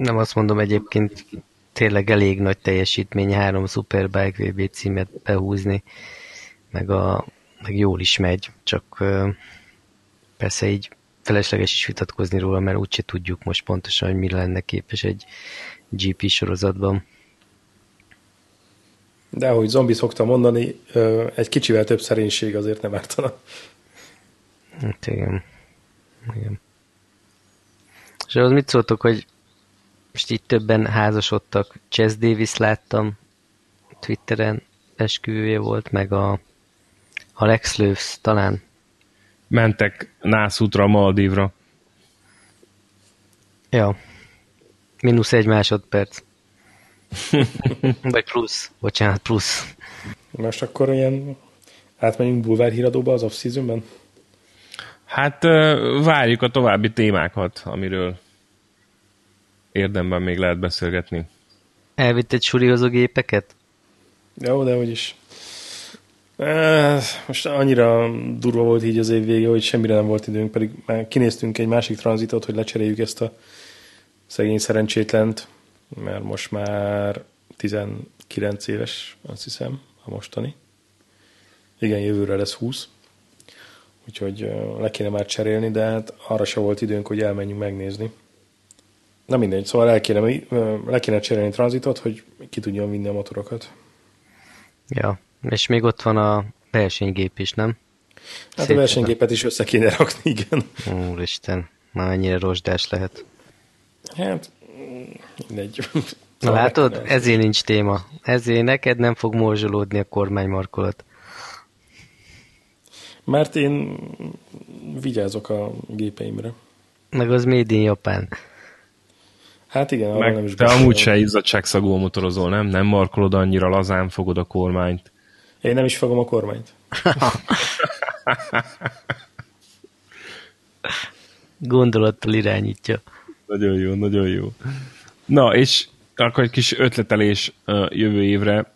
nem azt mondom egyébként, tényleg elég nagy teljesítmény három Superbike VB címet behúzni, meg, a, meg jól is megy, csak persze így felesleges is vitatkozni róla, mert úgyse tudjuk most pontosan, hogy mi lenne képes egy GP sorozatban. De ahogy zombi szokta mondani, egy kicsivel több szerénység azért nem ártana. Hát igen. igen. És az mit szóltok, hogy most itt többen házasodtak. Chess Davis láttam Twitteren, esküvője volt, meg a Alex Löws talán. Mentek nászútra Maldívra. Ja. Minusz egy másodperc. Vagy plusz. Bocsánat, plusz. Most akkor ilyen átmenjünk bulvár híradóba az off-seasonben? Hát várjuk a további témákat, amiről érdemben még lehet beszélgetni. Elvitted surihozó gépeket? Jó, de hogy is. Most annyira durva volt így az év vége, hogy semmire nem volt időnk, pedig már kinéztünk egy másik tranzitot, hogy lecseréljük ezt a szegény szerencsétlent, mert most már 19 éves, azt hiszem, a mostani. Igen, jövőre lesz 20. Úgyhogy le kéne már cserélni, de hát arra se volt időnk, hogy elmenjünk megnézni. Na mindegy, szóval el kéne, le kéne cserélni tranzitot, hogy ki tudjon vinni a motorokat. Ja, és még ott van a versenygép is, nem? Hát Szép a versenygépet is össze kéne rakni, igen. Úristen, már mennyire rozsdás lehet. Hát, mindegy. Na látod, ezért nincs téma. Ezért neked nem fog morzsolódni a kormánymarkolat. Mert én vigyázok a gépeimre. Meg az Made in Japan. Hát igen, Meg nem is te amúgy se izzadságszagú motorozol, nem? Nem markolod annyira lazán, fogod a kormányt. Én nem is fogom a kormányt. Gondolattal irányítja. Nagyon jó, nagyon jó. Na, és akkor egy kis ötletelés jövő évre.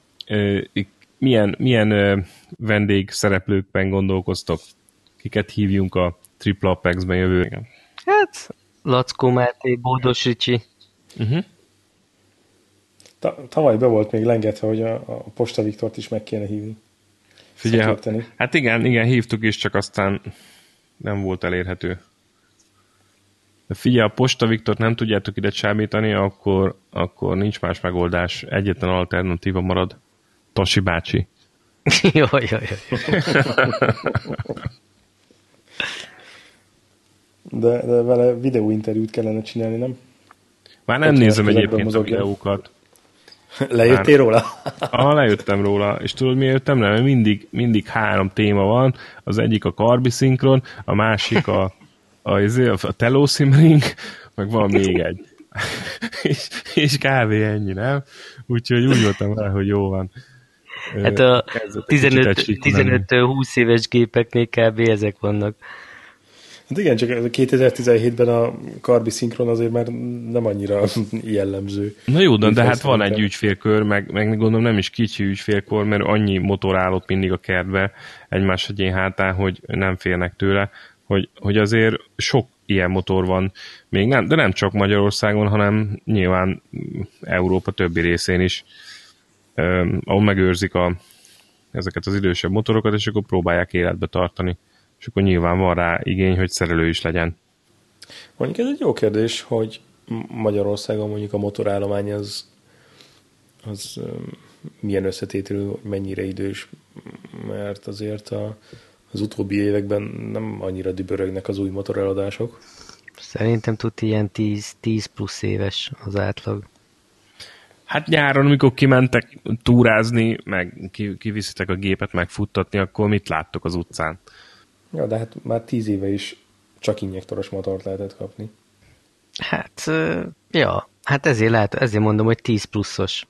Milyen, milyen vendégszereplőkben gondolkoztok? Kiket hívjunk a Triple Apex-ben jövőre? Hát, Lackó Máté, Bódos Ricsi. Uh-huh. Ta- tavaly be volt még lengetve, hogy a, a Posta Viktort is meg kéne hívni. Figyelj, hát igen, igen, hívtuk is, csak aztán nem volt elérhető. De figyelj, a Posta Viktort nem tudjátok ide csábítani, akkor, akkor nincs más megoldás. Egyetlen alternatíva marad. Tosi bácsi. jó, jó, jó. de, de vele videóinterjút kellene csinálni, nem? Már nem Ott nézem egyébként a videókat. Lejöttél róla? Ah, lejöttem róla, és tudod miért jöttem rá? Mert mindig, mindig három téma van, az egyik a karbi szinkron, a másik a, a, izé, a, a telószimring, meg van még egy. és, és kávé ennyi, nem? Úgyhogy úgy voltam rá, hogy jó van. Hát a 15-20 éves gépeknél kb. ezek vannak. Hát igen, csak 2017-ben a karbi szinkron azért már nem annyira jellemző. Na jó, de, de hát van egy ügyfélkör, meg, meg gondolom nem is kicsi ügyfélkor, mert annyi motor állott mindig a kertbe egymás egyén hátán, hogy nem félnek tőle, hogy, hogy azért sok ilyen motor van, még nem, de nem csak Magyarországon, hanem nyilván Európa többi részén is, ahol megőrzik a, ezeket az idősebb motorokat, és akkor próbálják életbe tartani és akkor nyilván van rá igény, hogy szerelő is legyen. Mondjuk ez egy jó kérdés, hogy Magyarországon mondjuk a motorállomány az, az milyen összetételű, mennyire idős, mert azért a, az utóbbi években nem annyira dübörögnek az új motoreladások. Szerintem tud ilyen 10, 10 plusz éves az átlag. Hát nyáron, amikor kimentek túrázni, meg kiviszitek a gépet megfuttatni, akkor mit láttok az utcán? Ja, de hát már tíz éve is csak injektoros motort lehetett kapni. Hát, ja, hát ezért lehet, ezért mondom, hogy 10 pluszos.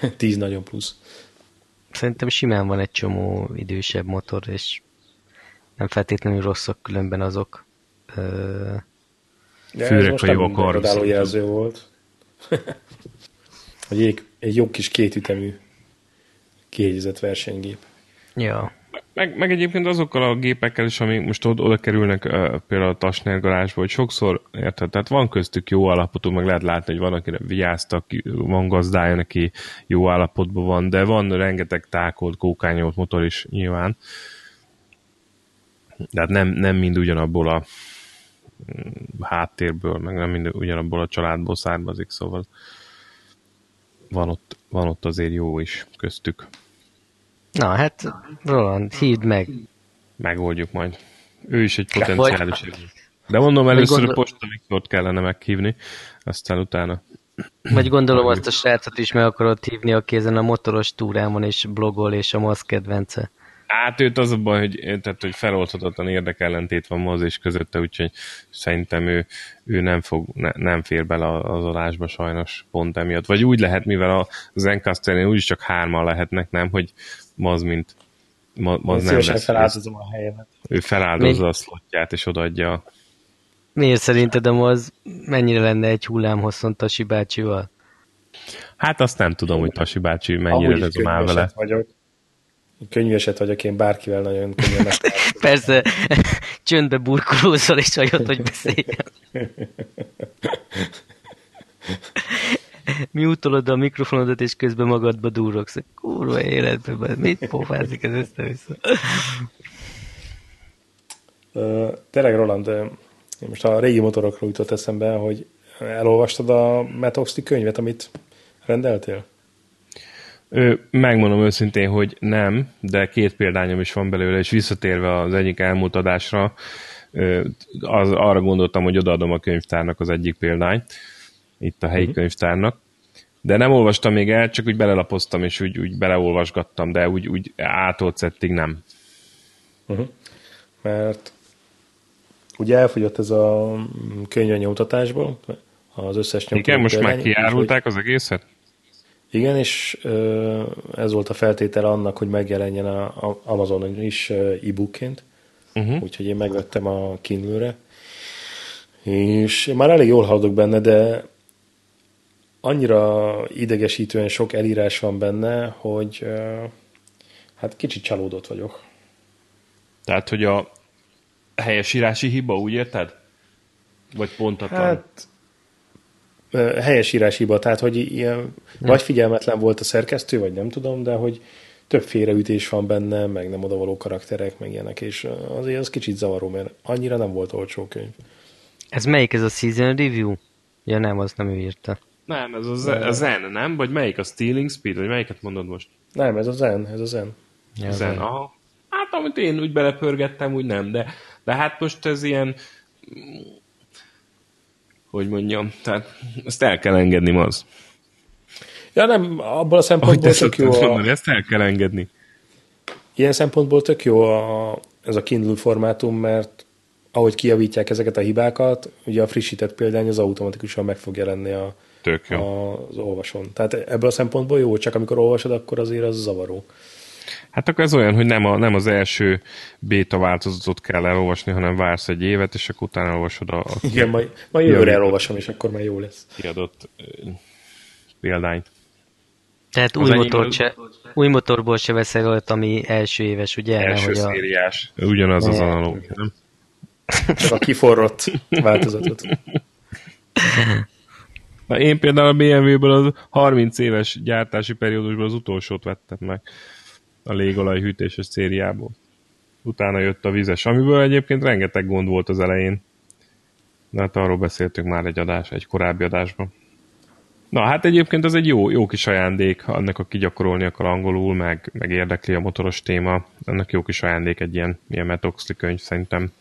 10 nagyon plusz. Szerintem simán van egy csomó idősebb motor, és nem feltétlenül rosszak különben azok. Ö... Fűrek a jó jelző volt. hogy egy, egy jó kis kétütemű kiegyezett versenygép. Ja. Meg, meg egyébként azokkal a gépekkel is, amik most oda, oda kerülnek uh, például a Tasner garázsba, hogy sokszor, érted, tehát van köztük jó állapotú, meg lehet látni, hogy van, akire vigyáztak, van gazdája, neki jó állapotban van, de van rengeteg tákolt, kókányolt motor is nyilván. Tehát nem, nem mind ugyanabból a háttérből, meg nem mind ugyanabból a családból származik, szóval van ott, van ott azért jó is köztük. Na hát, Roland, hívd meg. Megoldjuk majd. Ő is egy potenciális De mondom, először gondol... a Posta Viktort kellene meghívni, aztán utána. Vagy gondolom azt a srácot is meg akarod hívni, aki ezen a motoros túrán és blogol, és a maszk kedvence. Hát őt az a baj, hogy, tehát, hogy feloldhatatlan érdekellentét van moz és közötte, úgyhogy szerintem ő, ő nem, fog, ne, nem fér bele az alásba sajnos pont emiatt. Vagy úgy lehet, mivel a Zencaster-nél úgyis csak hárman lehetnek, nem, hogy Maz, mint ma, Maz nem lesz. feláldozom a helyemet. ő feláldozza a szlotját, és odaadja. Miért szerinted az mennyire lenne egy hullámhosszon Tasi bácsival? Hát azt nem tudom, hogy Tasi bácsi mennyire rezonál vele. Vagyok. Könyveset vagyok, én bárkivel nagyon könnyen Persze, csöndbe burkolózol és hagyod, hogy beszéljen. Mi utolod a mikrofonodat, és közben magadba durogsz. Kurva életben, mit pofázik ez össze-vissza? Uh, tényleg, Roland, én most a régi motorokról jutott eszembe, hogy elolvastad a Metoxti könyvet, amit rendeltél? Ö, megmondom őszintén, hogy nem, de két példányom is van belőle, és visszatérve az egyik elmúlt adásra, az, arra gondoltam, hogy odaadom a könyvtárnak az egyik példányt, itt a helyi uh-huh. könyvtárnak, de nem olvastam még el, csak úgy belelapoztam, és úgy, úgy beleolvasgattam, de úgy, úgy átolcettig nem. Uh-huh. Mert ugye elfogyott ez a könyv nyomtatásból, az összes nyomtatás. Igen, most már kiárulták az egészet? Igen, és ez volt a feltétele annak, hogy megjelenjen a, Amazonon is e-bookként. Uh-huh. Úgyhogy én megvettem a Kindle-re. És már elég jól haladok benne, de annyira idegesítően sok elírás van benne, hogy hát kicsit csalódott vagyok. Tehát, hogy a helyesírási hiba, úgy érted? Vagy pontatlan? Hát helyes hiba, tehát hogy ilyen, vagy figyelmetlen volt a szerkesztő, vagy nem tudom, de hogy több félreütés van benne, meg nem odavaló karakterek, meg ilyenek, és azért az kicsit zavaró, mert annyira nem volt olcsó könyv. Ez melyik, ez a season review? Ja nem, az nem ő írta. Nem, ez a, Zen, a Zen, nem? Vagy melyik a Stealing Speed, vagy melyiket mondod most? Nem, ez a Zen, ez a Zen. Ja, Zen, aha. Hát amit én úgy belepörgettem, úgy nem, de, de hát most ez ilyen hogy mondjam, tehát ezt el kell engedni, az. Ja nem, abból a szempontból tök jó a... Mondani, ezt el kell engedni. Ilyen szempontból tök jó a, ez a Kindle formátum, mert ahogy kijavítják ezeket a hibákat, ugye a frissített példány az automatikusan meg fog jelenni a, Tök jó. Az olvasón. Tehát ebből a szempontból jó, csak amikor olvasod, akkor azért az zavaró. Hát akkor ez olyan, hogy nem, a, nem az első béta változatot kell elolvasni, hanem vársz egy évet, és akkor utána olvasod a... a Igen, majd, majd jövőre elolvasom, és akkor már jó lesz. Kiadott példányt. Tehát új, motor se, új motorból se veszel olyat, ami első éves, ugye? Első nem, szériás. A... Ugyanaz az analógia, nem? Csak a kiforrott változatot. Na, én például a BMW-ből az 30 éves gyártási periódusból az utolsót vettem meg a légolajhűtéses szériából. Utána jött a vizes, amiből egyébként rengeteg gond volt az elején. De hát arról beszéltünk már egy adás, egy korábbi adásban. Na hát egyébként ez egy jó, jó kis ajándék annak, aki gyakorolni akar angolul, meg, meg érdekli a motoros téma. Ennek jó kis ajándék egy ilyen, ilyen Metoxli könyv szerintem.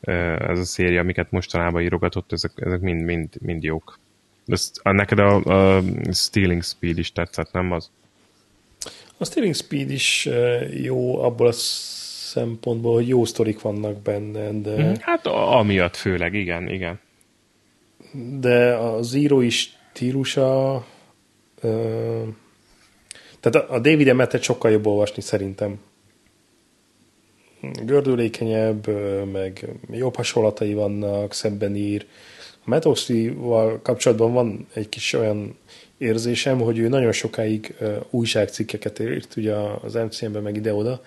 Ez a széria, amiket mostanában írogatott, ezek, ezek mind, mind, mind jók. De neked a, a Stealing Speed is tetszett, nem az? A Steering Speed is jó abból a szempontból, hogy jó sztorik vannak benne, de... Mhm. Hát amiatt főleg, igen, igen. De az írói stílusa... Ö, tehát a David Emmettet sokkal jobb olvasni szerintem. Gördülékenyebb, meg jobb hasonlatai vannak, szebben ír. A Metoxi-val kapcsolatban van egy kis olyan érzésem, hogy ő nagyon sokáig újságcikkeket írt, ugye az MCM-ben meg ide-oda,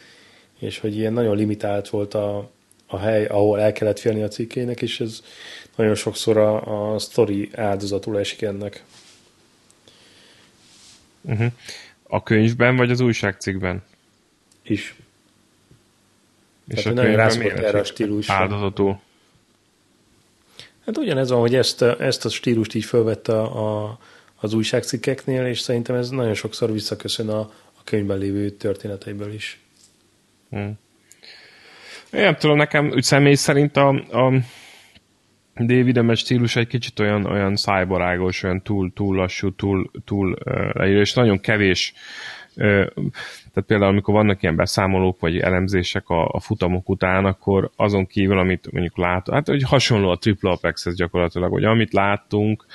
és hogy ilyen nagyon limitált volt a, a hely, ahol el kellett félni a cikkének, és ez nagyon sokszor a, a sztori áldozatul esik ennek. Uh-huh. A könyvben, vagy az újságcikkben? Is. És Tehát a könyvben miért erre a stílusra. Áldozatul? Hát ugyanez van, hogy ezt, ezt a stílust így felvette a, a az újságcikkeknél, és szerintem ez nagyon sokszor visszaköszön a, a könyvben lévő történeteiből is. Hmm. Én nem tudom, nekem úgy személy szerint a, a David Emes stílus egy kicsit olyan, olyan szájbarágos, olyan túl, túl lassú, túl, túl uh, és nagyon kevés tehát például, amikor vannak ilyen beszámolók, vagy elemzések a, a futamok után, akkor azon kívül, amit mondjuk lát, hát hogy hasonló a Triple Apex-hez gyakorlatilag, hogy amit láttunk,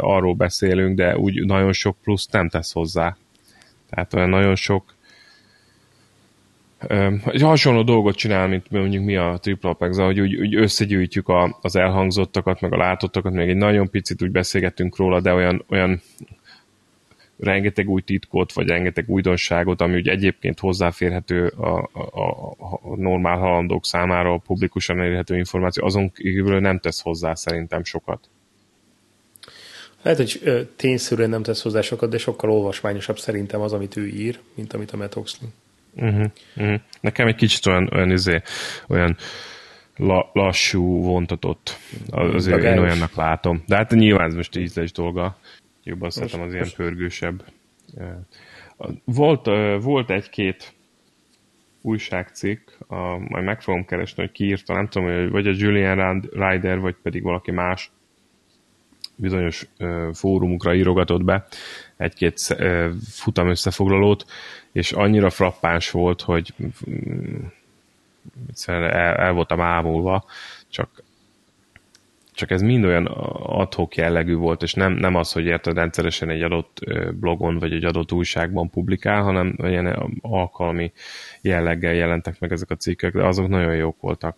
arról beszélünk, de úgy nagyon sok plusz nem tesz hozzá. Tehát olyan nagyon sok egy hasonló dolgot csinál, mint mondjuk mi a Triple Apex, hogy úgy, úgy összegyűjtjük a, az elhangzottakat, meg a látottakat, még egy nagyon picit úgy beszélgettünk róla, de olyan, olyan rengeteg új titkot, vagy rengeteg újdonságot, ami ugye egyébként hozzáférhető a, a, a normál halandók számára, a publikusan elérhető információ, azon kívül nem tesz hozzá szerintem sokat. Lehet, hogy tényszerűen nem tesz hozzá sokat, de sokkal olvasmányosabb szerintem az, amit ő ír, mint amit a Matt Oxley. Uh-huh, uh-huh. Nekem egy kicsit olyan, olyan, izé, olyan la, lassú, vontatott. Az ő, én olyannak látom. De hát nyilván ez most ízlés dolga. Jobban most, szeretem az ilyen pörgősebb. Volt, volt egy-két újságcikk, a, majd meg fogom keresni, hogy ki írta, nem tudom, vagy a Julian Ryder, vagy pedig valaki más bizonyos fórumukra írogatott be egy-két futam összefoglalót, és annyira frappáns volt, hogy mm, egyszerűen el, el voltam ámulva, csak csak ez mind olyan adhok jellegű volt, és nem, nem az, hogy érted rendszeresen egy adott blogon vagy egy adott újságban publikál, hanem ilyen alkalmi jelleggel jelentek meg ezek a cikkek, de azok nagyon jók voltak.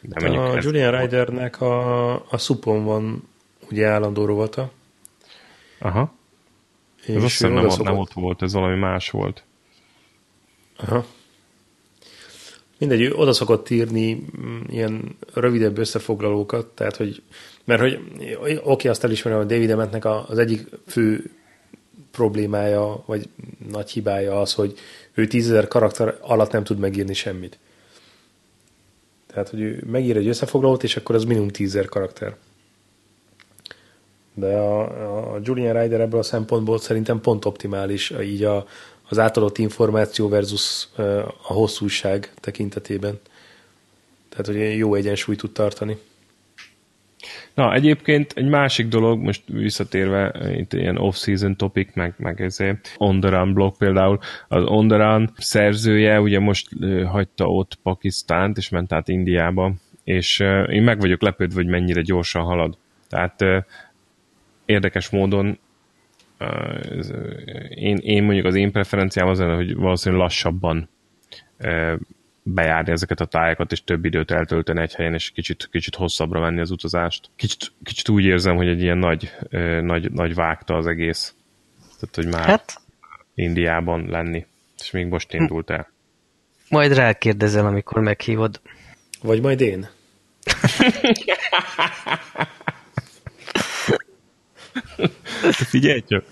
De a Julian Rydernek a, a Supon van ugye állandó rovata. Aha. És ez azt hiszem nem, nem ott volt, ez valami más volt. Aha. Mindegy, ő oda szokott írni mm, ilyen rövidebb összefoglalókat, tehát hogy, mert hogy oké, azt elismerem, hogy David Emmettnek az egyik fő problémája, vagy nagy hibája az, hogy ő tízezer karakter alatt nem tud megírni semmit. Tehát, hogy ő megír egy összefoglalót, és akkor az minimum tízezer karakter. De a, a Julian Ryder ebből a szempontból szerintem pont optimális, így a, az átadott információ versus a hosszúság tekintetében. Tehát, hogy jó egyensúlyt tud tartani. Na, egyébként egy másik dolog, most visszatérve, itt ilyen off-season topic, meg, meg ezért, On The Run blog például, az On The Run szerzője ugye most hagyta ott Pakisztánt, és ment át Indiába, és én meg vagyok lepődve, hogy mennyire gyorsan halad. Tehát érdekes módon én, én mondjuk az én preferenciám az lenne, hogy valószínűleg lassabban bejárni ezeket a tájakat, és több időt eltölteni egy helyen, és kicsit, kicsit hosszabbra menni az utazást. Kicsit, kicsit úgy érzem, hogy egy ilyen nagy, nagy, nagy vágta az egész. Tehát, hogy már hát, Indiában lenni. És még most indult el. Majd rákérdezel, amikor meghívod. Vagy majd én. Figyelj csak!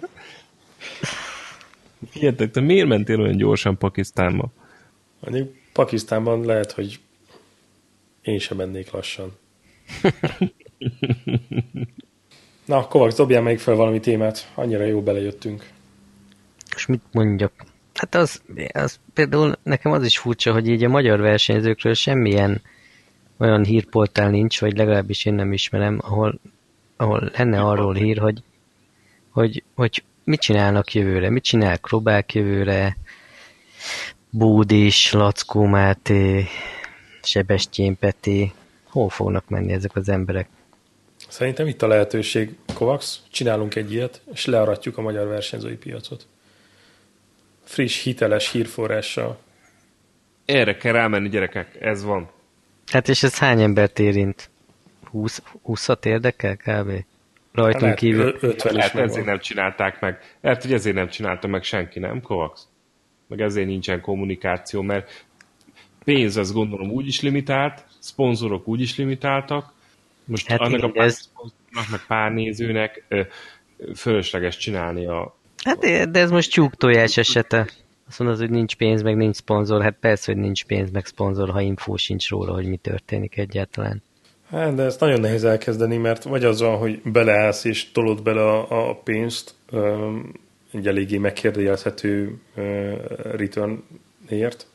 Figyeljetek, te miért mentél olyan gyorsan Pakisztánba? Mondjuk Pakisztánban lehet, hogy én sem mennék lassan. Na, Kovacs, dobjál még fel valami témát. Annyira jó belejöttünk. És mit mondjak? Hát az, az például nekem az is furcsa, hogy így a magyar versenyzőkről semmilyen olyan hírportál nincs, vagy legalábbis én nem ismerem, ahol, ahol lenne arról hír, hogy hogy, hogy mit csinálnak jövőre, mit csinál Krobák jövőre, Búdis, Lackó Máté, Sebestyén Peti, hol fognak menni ezek az emberek? Szerintem itt a lehetőség, Kovacs, csinálunk egy ilyet, és learatjuk a magyar versenyzői piacot. Friss, hiteles hírforrással. Erre kell rámenni, gyerekek, ez van. Hát és ez hány embert érint? 20, 20-at érdekel kb? Rajtunk kívül. 50 lehet, ezért nem csinálták meg. Lehet, hogy ezért nem csinálta meg senki, nem, Kovacs? Meg ezért nincsen kommunikáció, mert pénz, azt gondolom úgy is limitált, szponzorok úgy is limitáltak, most hát annak a pár ez... szponzornak, meg pár nézőnek fölösleges csinálni a... Hát de ez most tyúk tojás esete. Azt mondod, hogy nincs pénz, meg nincs szponzor. Hát persze, hogy nincs pénz, meg szponzor, ha infó sincs róla, hogy mi történik egyáltalán. Hát, de ezt nagyon nehéz elkezdeni, mert vagy az van, hogy beleállsz és tolod bele a, a pénzt egy eléggé megkérdőjelezhető returnért,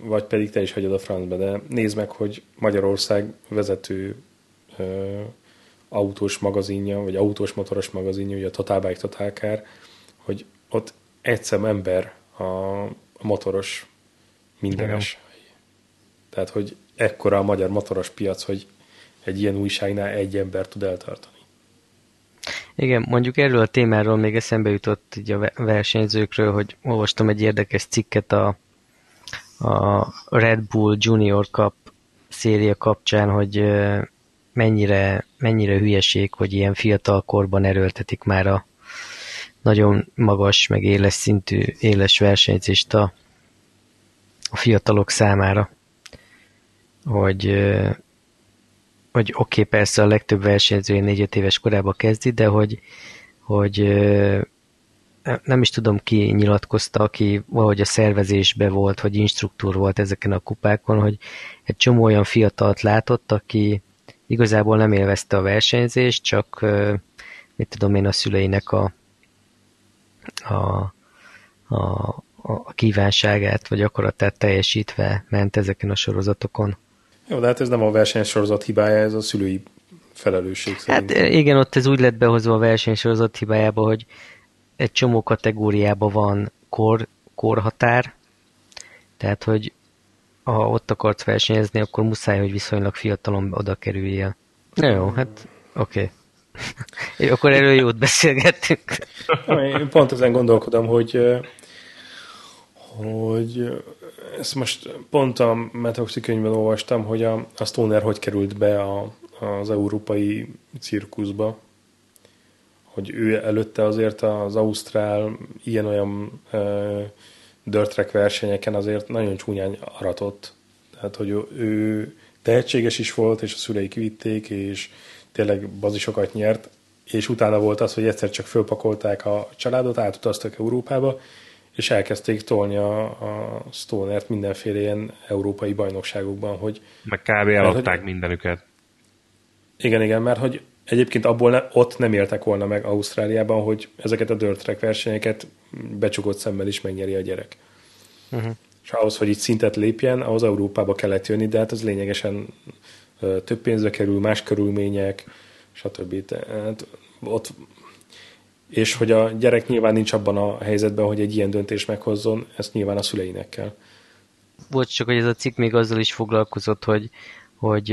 vagy pedig te is hagyod a francba, de nézd meg, hogy Magyarország vezető autós magazinja, vagy autós motoros magazinja, ugye a Totalbike Totalkár, hogy ott egyszem ember a, a motoros mindenes. Tehát, hogy ekkora a magyar motoros piac, hogy egy ilyen újságnál egy ember tud eltartani. Igen, mondjuk erről a témáról még eszembe jutott így a versenyzőkről, hogy olvastam egy érdekes cikket a, a Red Bull Junior Cup széria kapcsán, hogy mennyire, mennyire hülyeség, hogy ilyen fiatal korban erőltetik már a nagyon magas, meg éles szintű, éles versenyzést a, a fiatalok számára. Hogy hogy oké, okay, persze a legtöbb versenyző 4-5 éves korában kezdi, de hogy, hogy nem is tudom ki nyilatkozta, aki valahogy a szervezésbe volt, vagy instruktúr volt ezeken a kupákon, hogy egy csomó olyan fiatalt látott, aki igazából nem élvezte a versenyzést, csak mit tudom én a szüleinek a, a, a, a kívánságát, vagy akaratát teljesítve ment ezeken a sorozatokon. Jó, de hát ez nem a versenysorozat hibája, ez a szülői felelősség hát, szerint. Hát igen, ott ez úgy lett behozva a versenysorozat hibájába, hogy egy csomó kategóriában van kor, korhatár, tehát, hogy ha ott akarsz versenyezni, akkor muszáj, hogy viszonylag fiatalon oda kerüljél. Na jó, hát oké. Okay. akkor erről jót beszélgettünk. Én pont ezen gondolkodom, hogy hogy ezt most pont a Metoxi könyvben olvastam, hogy a, a Stoner hogy került be a, az európai cirkuszba, hogy ő előtte azért az Ausztrál ilyen-olyan dirt track versenyeken azért nagyon csúnyán aratott. Tehát, hogy ő, ő tehetséges is volt, és a szülei kivitték, és tényleg bazisokat nyert, és utána volt az, hogy egyszer csak fölpakolták a családot, átutaztak Európába, és elkezdték tolni a, a Stonert mindenféle ilyen európai bajnokságokban, hogy... Meg kb. eladták hogy, mindenüket. Igen, igen, mert hogy egyébként abból ne, ott nem éltek volna meg Ausztráliában, hogy ezeket a dirt track versenyeket becsukott szemmel is megnyeri a gyerek. Uh-huh. És ahhoz, hogy itt szintet lépjen, ahhoz Európába kellett jönni, de hát az lényegesen több pénzbe kerül, más körülmények, stb. Tehát ott és hogy a gyerek nyilván nincs abban a helyzetben, hogy egy ilyen döntés meghozzon, ezt nyilván a szüleinek kell. Volt csak, hogy ez a cikk még azzal is foglalkozott, hogy, hogy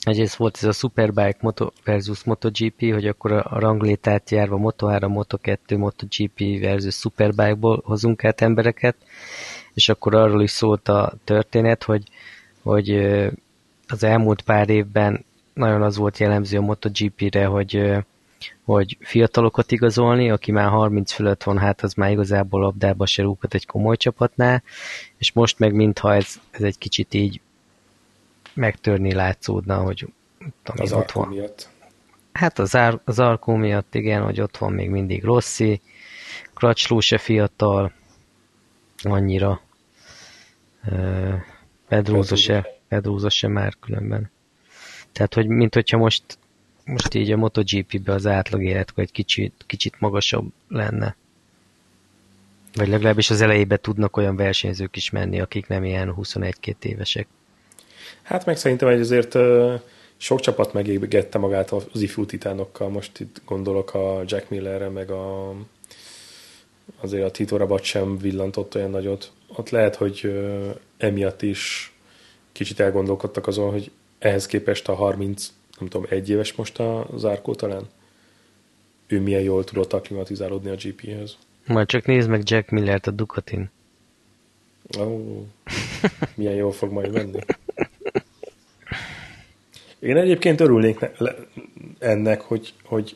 egyrészt volt ez a Superbike Moto versus MotoGP, hogy akkor a ranglétát járva Moto3, Moto2, MotoGP versus Superbike-ból hozunk át embereket, és akkor arról is szólt a történet, hogy, hogy az elmúlt pár évben nagyon az volt jellemző a MotoGP-re, hogy hogy fiatalokat igazolni, aki már 30 fölött van, hát az már igazából labdába se rúghat egy komoly csapatnál, és most meg mintha ez, ez egy kicsit így megtörni látszódna, hogy tudom, az ott van. miatt. Hát az, ár, az Arkó miatt igen, hogy ott van még mindig Rossi, Kracsló se fiatal, annyira. Pedróza se, Pedróza se már különben. Tehát, hogy mint hogyha most most így a MotoGP-be az átlag életkor egy kicsit, kicsit magasabb lenne. Vagy legalábbis az elejébe tudnak olyan versenyzők is menni, akik nem ilyen 21-2 évesek. Hát meg szerintem egy azért sok csapat megégette magát az ifjú titánokkal. Most itt gondolok a Jack Millerre, meg a, azért a Tito Rabat sem villantott olyan nagyot. Ott lehet, hogy emiatt is kicsit elgondolkodtak azon, hogy ehhez képest a 30 nem tudom, egy éves most a zárkó talán? Ő milyen jól tudott aklimatizálódni a GP-hez. Majd csak nézd meg Jack Millert a Ducatin. Ó, oh, milyen jól fog majd menni. Én egyébként örülnék ennek, hogy, hogy,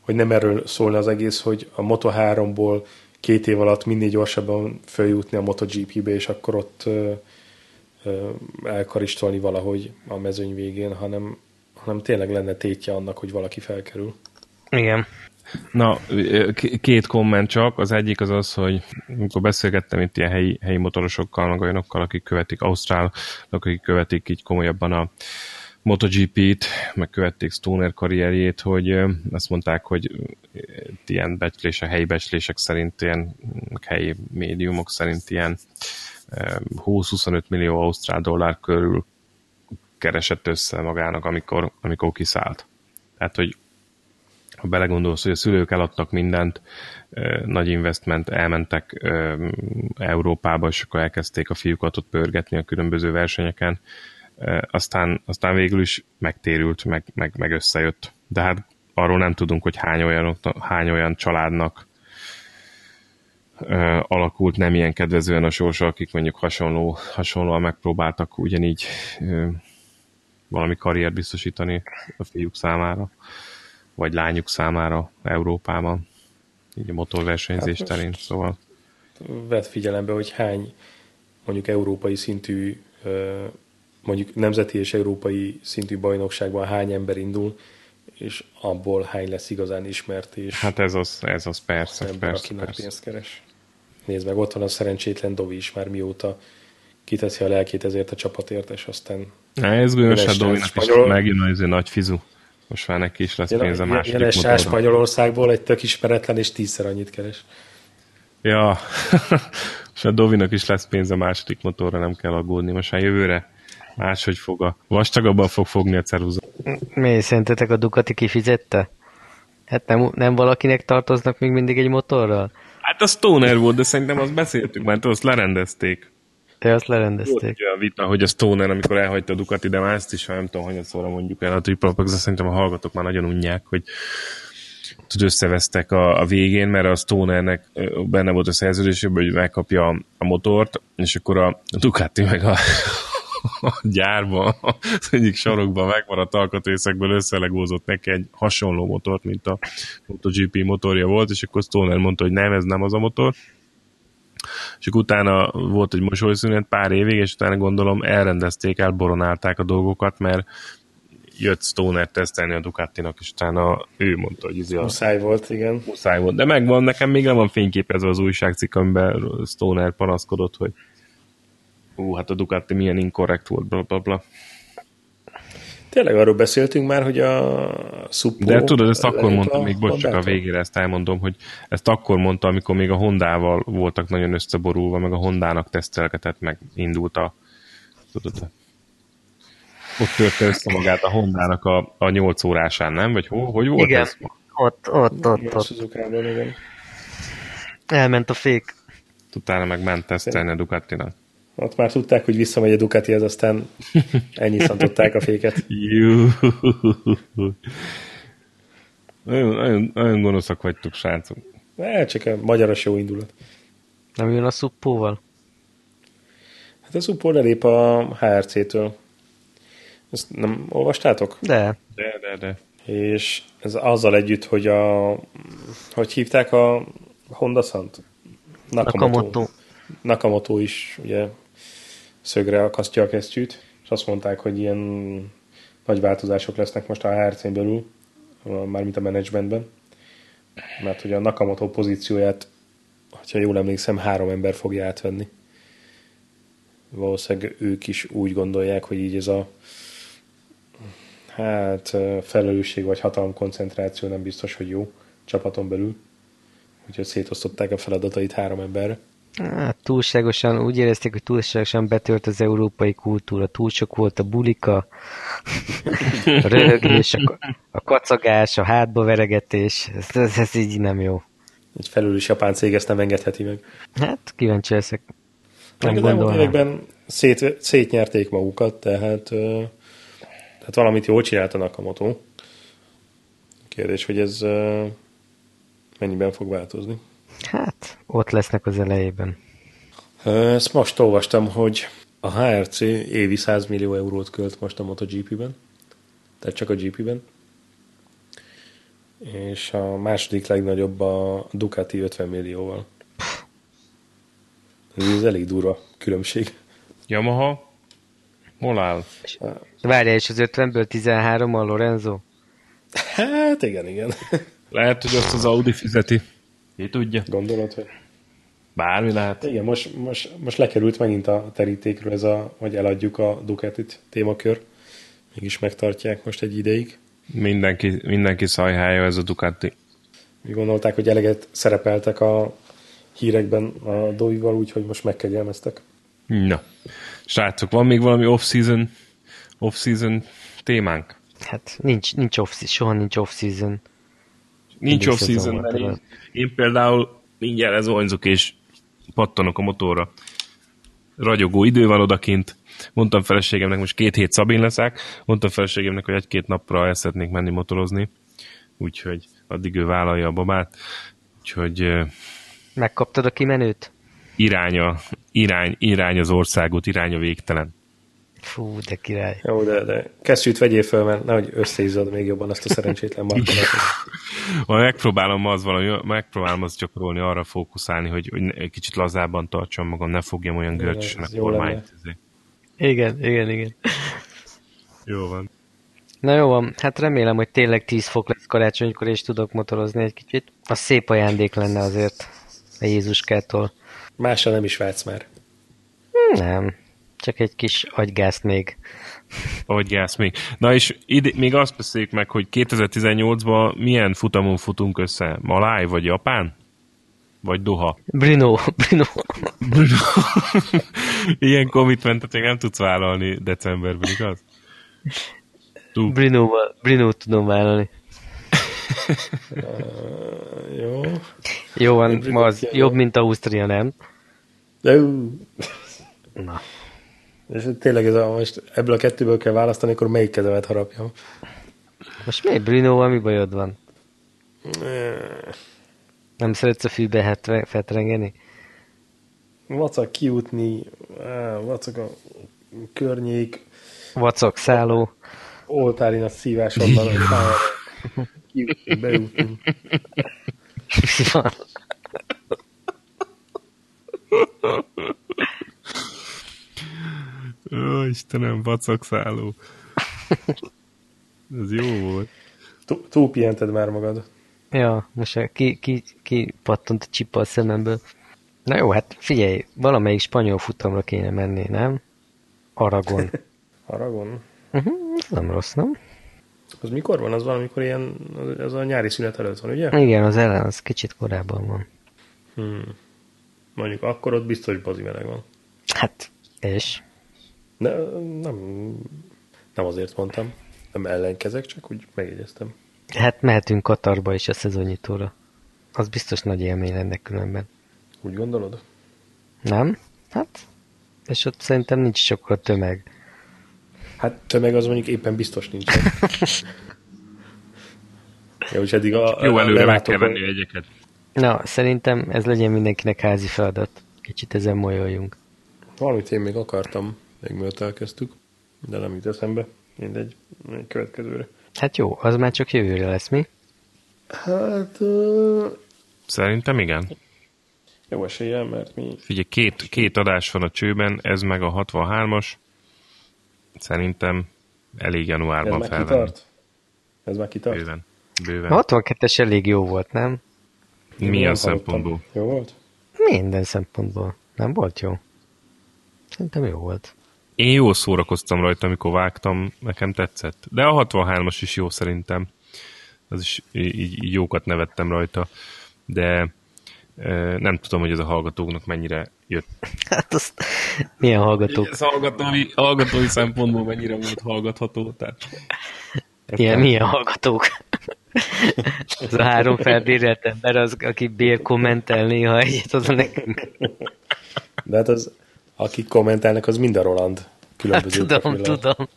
hogy nem erről szólna az egész, hogy a Moto3-ból két év alatt minél gyorsabban följutni a MotoGP-be, és akkor ott ö, ö, elkaristolni valahogy a mezőny végén, hanem hanem tényleg lenne tétje annak, hogy valaki felkerül. Igen. Na, két komment csak. Az egyik az az, hogy amikor beszélgettem itt ilyen helyi, helyi motorosokkal, meg olyanokkal, akik követik Ausztrál, akik követik így komolyabban a MotoGP-t, meg követték Stoner karrierjét, hogy azt mondták, hogy ilyen becslések, helyi becslések szerint, ilyen helyi médiumok szerint ilyen 20-25 millió ausztrál dollár körül keresett össze magának, amikor, amikor kiszállt. Tehát, hogy ha belegondolsz, hogy a szülők eladtak mindent, nagy investment, elmentek Európába, és akkor elkezdték a fiúkat ott pörgetni a különböző versenyeken, aztán, aztán végül is megtérült, meg, meg, meg összejött. De hát arról nem tudunk, hogy hány olyan, hány olyan családnak alakult nem ilyen kedvezően a sorsa, akik mondjuk hasonló, hasonlóan megpróbáltak ugyanígy ö, valami karriert biztosítani a fiúk számára, vagy lányuk számára Európában, így a motorversenyzés hát terén, szóval. Vett figyelembe, hogy hány mondjuk európai szintű, mondjuk nemzeti és európai szintű bajnokságban hány ember indul, és abból hány lesz igazán ismert. És hát ez az, ez az persze, ember, persze, akinek persze. pénzt keres. Nézd meg, ott van a szerencsétlen Dovi is már mióta kiteszi a lelkét ezért a csapatért, és aztán... Ne, ez bűnös, a Dovinak spanyol... is megjön az nagy fizu. Most már neki is lesz pénze második motorra. Spanyolországból egy tök ismeretlen, és tízszer annyit keres. Ja, és a Dovinak is lesz pénze második motorra, nem kell aggódni. Most már jövőre máshogy fog a vastagabban fog fogni a ceruza. Mi, szerintetek a Ducati kifizette? Hát nem, nem valakinek tartoznak még mindig egy motorral? Hát a Stoner volt, de szerintem azt beszéltük, mert azt lerendezték. Ja, azt lerendezték. Volt olyan vita, hogy a Stoner, amikor elhagyta a Ducati, de már ezt is, nem tudom, hogy szóra mondjuk el a Triple szerintem a hallgatók már nagyon unják, hogy tud összevesztek a, a végén, mert a Stonernek benne volt a szerződésében, hogy megkapja a, a motort, és akkor a Ducati meg a, a gyárban, az egyik sarokban megmaradt alkatrészekből összelegózott neki egy hasonló motort, mint a MotoGP motorja volt, és akkor Stoner mondta, hogy nem, ez nem az a motor. És akkor utána volt egy mosolyszünet pár évig, és utána gondolom elrendezték, elboronálták a dolgokat, mert jött Stoner tesztelni a Ducatinak, és utána ő mondta, hogy izé a... Muszáj volt, igen. Muszáj volt, de megvan, nekem még nem van fényképezve az újságcikk, amiben Stoner panaszkodott, hogy ú, hát a Ducati milyen inkorrekt volt, bla bla bla. Tényleg arról beszéltünk már, hogy a Suppo... De tudod, ezt akkor mondta, még bocs, csak a végére ezt elmondom, hogy ezt akkor mondta, amikor még a Hondával voltak nagyon összeborulva, meg a Hondának tesztelgetett, meg indult a tudod, ott törte össze magát a Hondának a, a 8 órásán, nem? Vagy ho, hogy volt igen. ez? Ott, ott, ott, ott. igen. Elment a fék. Utána meg ment tesztelni a Ducatinak. Ott már tudták, hogy visszamegy a Ducati, az aztán ennyi szantották a féket. Jú. Nagyon, nagyon, nagyon gonoszak vagytok, srácok. Ne, csak a magyaros jó indulat. Nem jön a szuppóval? Hát a szuppó lelép a HRC-től. Ezt nem olvastátok? De. De, de, de. És ez azzal együtt, hogy a... Hogy hívták a Honda Sant? Nakamoto. Nakamoto. Nakamoto is ugye szögre akasztja a kesztyűt, és azt mondták, hogy ilyen nagy változások lesznek most a HRC-n belül, mármint a menedzsmentben, mert hogy a Nakamoto pozícióját, ha jól emlékszem, három ember fogja átvenni. Valószínűleg ők is úgy gondolják, hogy így ez a hát felelősség vagy hatalomkoncentráció nem biztos, hogy jó csapaton belül. Úgyhogy szétosztották a feladatait három emberre. Hát, túlságosan, úgy érezték, hogy túlságosan betölt az európai kultúra. Túl sok volt a bulika, a röhögés, a, a kacagás, a hátba veregetés. Ez, ez, ez így nem jó. Egy felülős japán cég ezt nem engedheti meg. Hát, kíváncsi leszek. Nem gondolom. években szét, szétnyerték magukat, tehát, tehát valamit jól csinált a Nakamoto. Kérdés, hogy ez mennyiben fog változni. Hát, ott lesznek az elejében. Ezt most olvastam, hogy a HRC évi 100 millió eurót költ most a MotoGP-ben, tehát csak a GP-ben, és a második legnagyobb a Ducati 50 millióval. Ez elég durva különbség. Yamaha? Hol áll? Várjál, és az 50-ből 13 a Lorenzo? Hát igen, igen. Lehet, hogy azt az Audi fizeti. Ki tudja? Gondolod, hogy... Bármi lehet. Igen, most, most, most lekerült megint a terítékről ez a, hogy eladjuk a Ducatit témakör. Mégis megtartják most egy ideig. Mindenki, mindenki szajhája ez a Ducati. Mi gondolták, hogy eleget szerepeltek a hírekben a Dovival, úgyhogy most megkegyelmeztek. Na, srácok, van még valami off-season, off-season témánk? Hát nincs, nincs off-season, soha nincs off-season. Nincs off-season, én, én például mindjárt ez vonzok és pattanok a motorra. Ragyogó idő van odakint. Mondtam feleségemnek, most két hét Szabin leszek, mondtam feleségemnek, hogy egy-két napra el szeretnék menni motorozni. úgyhogy addig ő vállalja a babát, úgyhogy Megkaptad a kimenőt? iránya, irány, irány az országot, irány a végtelen. Fú, de király. Jó, de, de kesztyűt vegyél föl, mert nehogy összeizzad még jobban azt a szerencsétlen markolatot. Ha megpróbálom az valami, megpróbálom az gyakorolni, arra fókuszálni, hogy, hogy egy kicsit lazábban tartsam magam, ne fogjam olyan görcsösen a kormányt. Igen, igen, igen. Jó van. Na jó van, hát remélem, hogy tényleg 10 fok lesz karácsonykor, és tudok motorozni egy kicsit. Az szép ajándék lenne azért a Jézuskától. Másra nem is vágysz már. Nem, csak egy kis agygázt még. Ahogy gáz még. Na és ide, még azt beszéljük meg, hogy 2018-ban milyen futamon futunk össze? Maláj vagy Japán? Vagy Doha? Bruno, Bruno. Bruno. Ilyen commitmentet még nem tudsz vállalni decemberben, igaz? Tú. Bruno-val, Bruno tudom vállalni. Jó. Jó van, ma az jobb, mint Ausztria, nem? De, Na. És tényleg ez a, most ebből a kettőből kell választani, akkor melyik kezemet harapjam? Most miért Bruno-val mi bajod van? Nem szeretsz a fűbe hetve, fetrengeni? Vacak kijutni, á, vacak a környék, Vacok, szálló. oltárin a szívás onnan, hogy. Mi van? Ó, Istenem, vacakszáló. Ez jó volt. Tú- Túlpihented már magad. Ja, most ki, ki, ki pattant a csipa a szememből. Na jó, hát figyelj, valamelyik spanyol futamra kéne menni, nem? Aragon. Aragon? Uh-huh, ez nem rossz, nem? Az mikor van? Az valamikor ilyen, az- az a nyári szünet előtt van, ugye? Igen, az ellen, az kicsit korábban van. Hmm. Mondjuk akkor ott biztos bazi meleg van. Hát, és? Ne, nem, nem azért mondtam. Nem ellenkezek, csak úgy megjegyeztem. Hát mehetünk Katarba is a szezonnyitóra. Az biztos nagy élmény lenne különben. Úgy gondolod? Nem? Hát, és ott szerintem nincs sokkal tömeg. Hát tömeg az mondjuk éppen biztos nincsen. Jó, és eddig a, Jó, a előre meg kell venni egyeket. Na, szerintem ez legyen mindenkinek házi feladat. Kicsit ezen molyoljunk. Valamit én még akartam, mielőtt elkezdtük, de nem jut eszembe. Mindegy, egy következőre. Hát jó, az már csak jövőre lesz, mi? Hát, uh, Szerintem igen. jó eséllyel, mert mi Figyelj, két, két adás van a csőben, ez meg a 63-as. Szerintem elég ez januárban már felvenni. kitart? Ez már kitart? Bőven. A Bőven. 62-es elég jó volt, nem? Én Milyen szempontból? Jó volt? Minden szempontból. Nem volt jó? Szerintem jó volt. Én jól szórakoztam rajta, amikor vágtam, nekem tetszett. De a 63-as is jó szerintem. Az is így, így jókat nevettem rajta. De nem tudom, hogy ez a hallgatóknak mennyire jött. Hát azt milyen hallgatók? Ez hallgatói, hallgatói szempontból mennyire volt hallgatható. Tehát Milyen, milyen hallgatók? Ez a három felbérelt ember, az, aki bér kommentel néha egyet, az a nekünk. De hát az, akik kommentelnek, az mind a Roland. Hát Különböző tudom, profillal. tudom.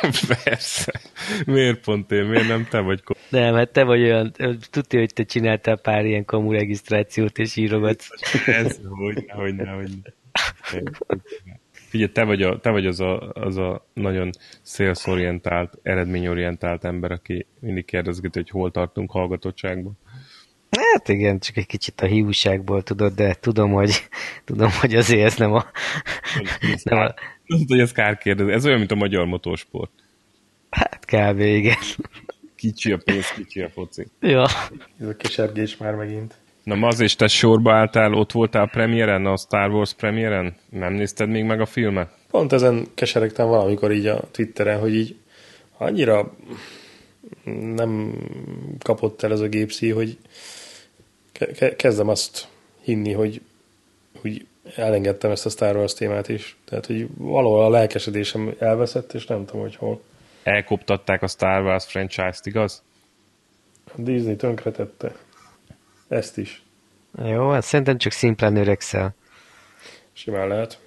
persze. Miért pont én? Miért nem te vagy? Nem, hát te vagy olyan, tudja, hogy te csináltál pár ilyen kamu regisztrációt, és írogatsz. Ez, hogy, hogy, hogy. Figyelj, te vagy, a, te vagy az, a, az a nagyon szélszorientált, eredményorientált ember, aki mindig kérdezgeti, hogy hol tartunk hallgatottságban. Hát igen, csak egy kicsit a hiúságból tudod, de tudom, hogy, tudom, hogy azért ez nem a... Nem a Tudod, hogy ez kár kérdez. Ez olyan, mint a magyar motorsport. hát kb. igen. Kicsi a pénz, kicsi a foci. Ja. Ez a kesergés már megint. Na, Maz, és te sorba álltál, ott voltál a premiéren, a Star Wars premiéren? Nem nézted még meg a filmet? Pont ezen keseregtem valamikor így a Twitteren, hogy így annyira nem kapott el ez a gépszi, hogy kezdem azt hinni, hogy, hogy elengedtem ezt a Star Wars témát is. Tehát, hogy valahol a lelkesedésem elveszett, és nem tudom, hogy hol. Elkoptatták a Star Wars franchise-t, igaz? A Disney tönkretette. Ezt is. Jó, hát szerintem csak szimplán öregszel. Simán lehet.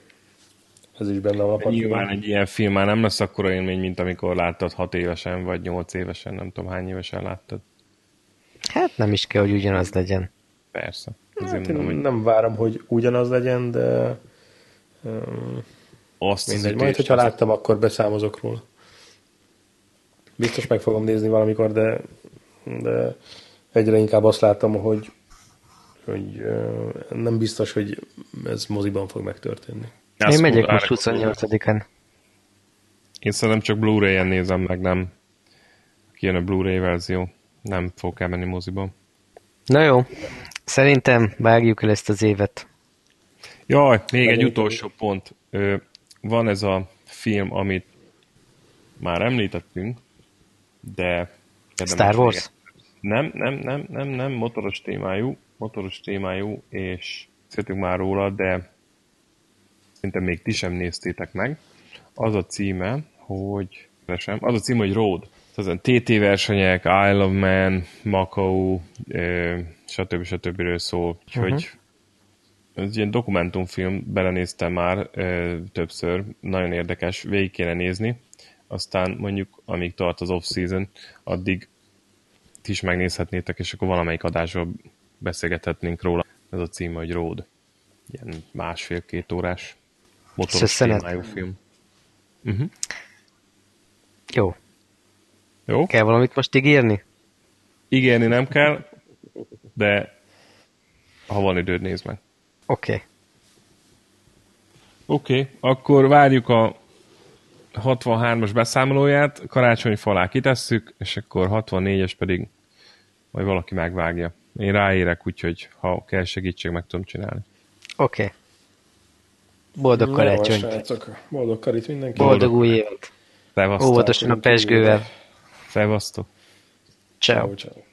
Ez is benne van a Nyilván pakliban. egy ilyen film már nem lesz akkora élmény, mint amikor láttad 6 évesen, vagy 8 évesen, nem tudom hány évesen láttad. Hát nem is kell, hogy ugyanaz legyen. Persze. Hát én mondom, hogy nem várom, hogy ugyanaz legyen, de um, azt az mindegy. Majd, ütést, hogyha láttam, akkor beszámozok róla. Biztos meg fogom nézni valamikor, de, de egyre inkább azt látom, hogy, hogy ö, nem biztos, hogy ez moziban fog megtörténni. Én megyek fog- most árak- 28-án. Én szerintem csak Blu-ray-en nézem meg, nem kijön a Blu-ray verzió. Nem fogok elmenni moziba. Na jó, szerintem vágjuk el ezt az évet. Jaj, még egy utolsó pont. Van ez a film, amit már említettünk, de... Star Wars? Nem, nem, nem, nem, nem, motoros témájú, motoros témájú, és beszéltünk már róla, de szerintem még ti sem néztétek meg. Az a címe, hogy keresem, az a címe, hogy Road. Ezen TT versenyek, Isle of Man, Macau, stb. stb. szól. Úgyhogy uh-huh. ez ilyen dokumentumfilm, belenéztem már ö, többször, nagyon érdekes, végig kéne nézni. Aztán mondjuk, amíg tart az off-season, addig ti is megnézhetnétek, és akkor valamelyik adásban beszélgethetnénk róla. Ez a címe, hogy Road. Ilyen másfél-két órás motoros Szösszenet. témájú film. Jó, Jó? kell valamit most ígérni? Ígérni nem kell, de ha van időd, nézd meg. Oké. Okay. Oké, okay, akkor várjuk a 63-as beszámolóját, karácsony falá kitesszük, és akkor 64-es pedig majd valaki megvágja. Én ráérek, úgyhogy ha kell segítség, meg tudom csinálni. Oké. Okay. Boldog Jó, karácsony. srácok. Boldog karit mindenki. Boldog új évet. Óvatosan a pesgővel. Szevasztok! Ciao. Ciao, ciao.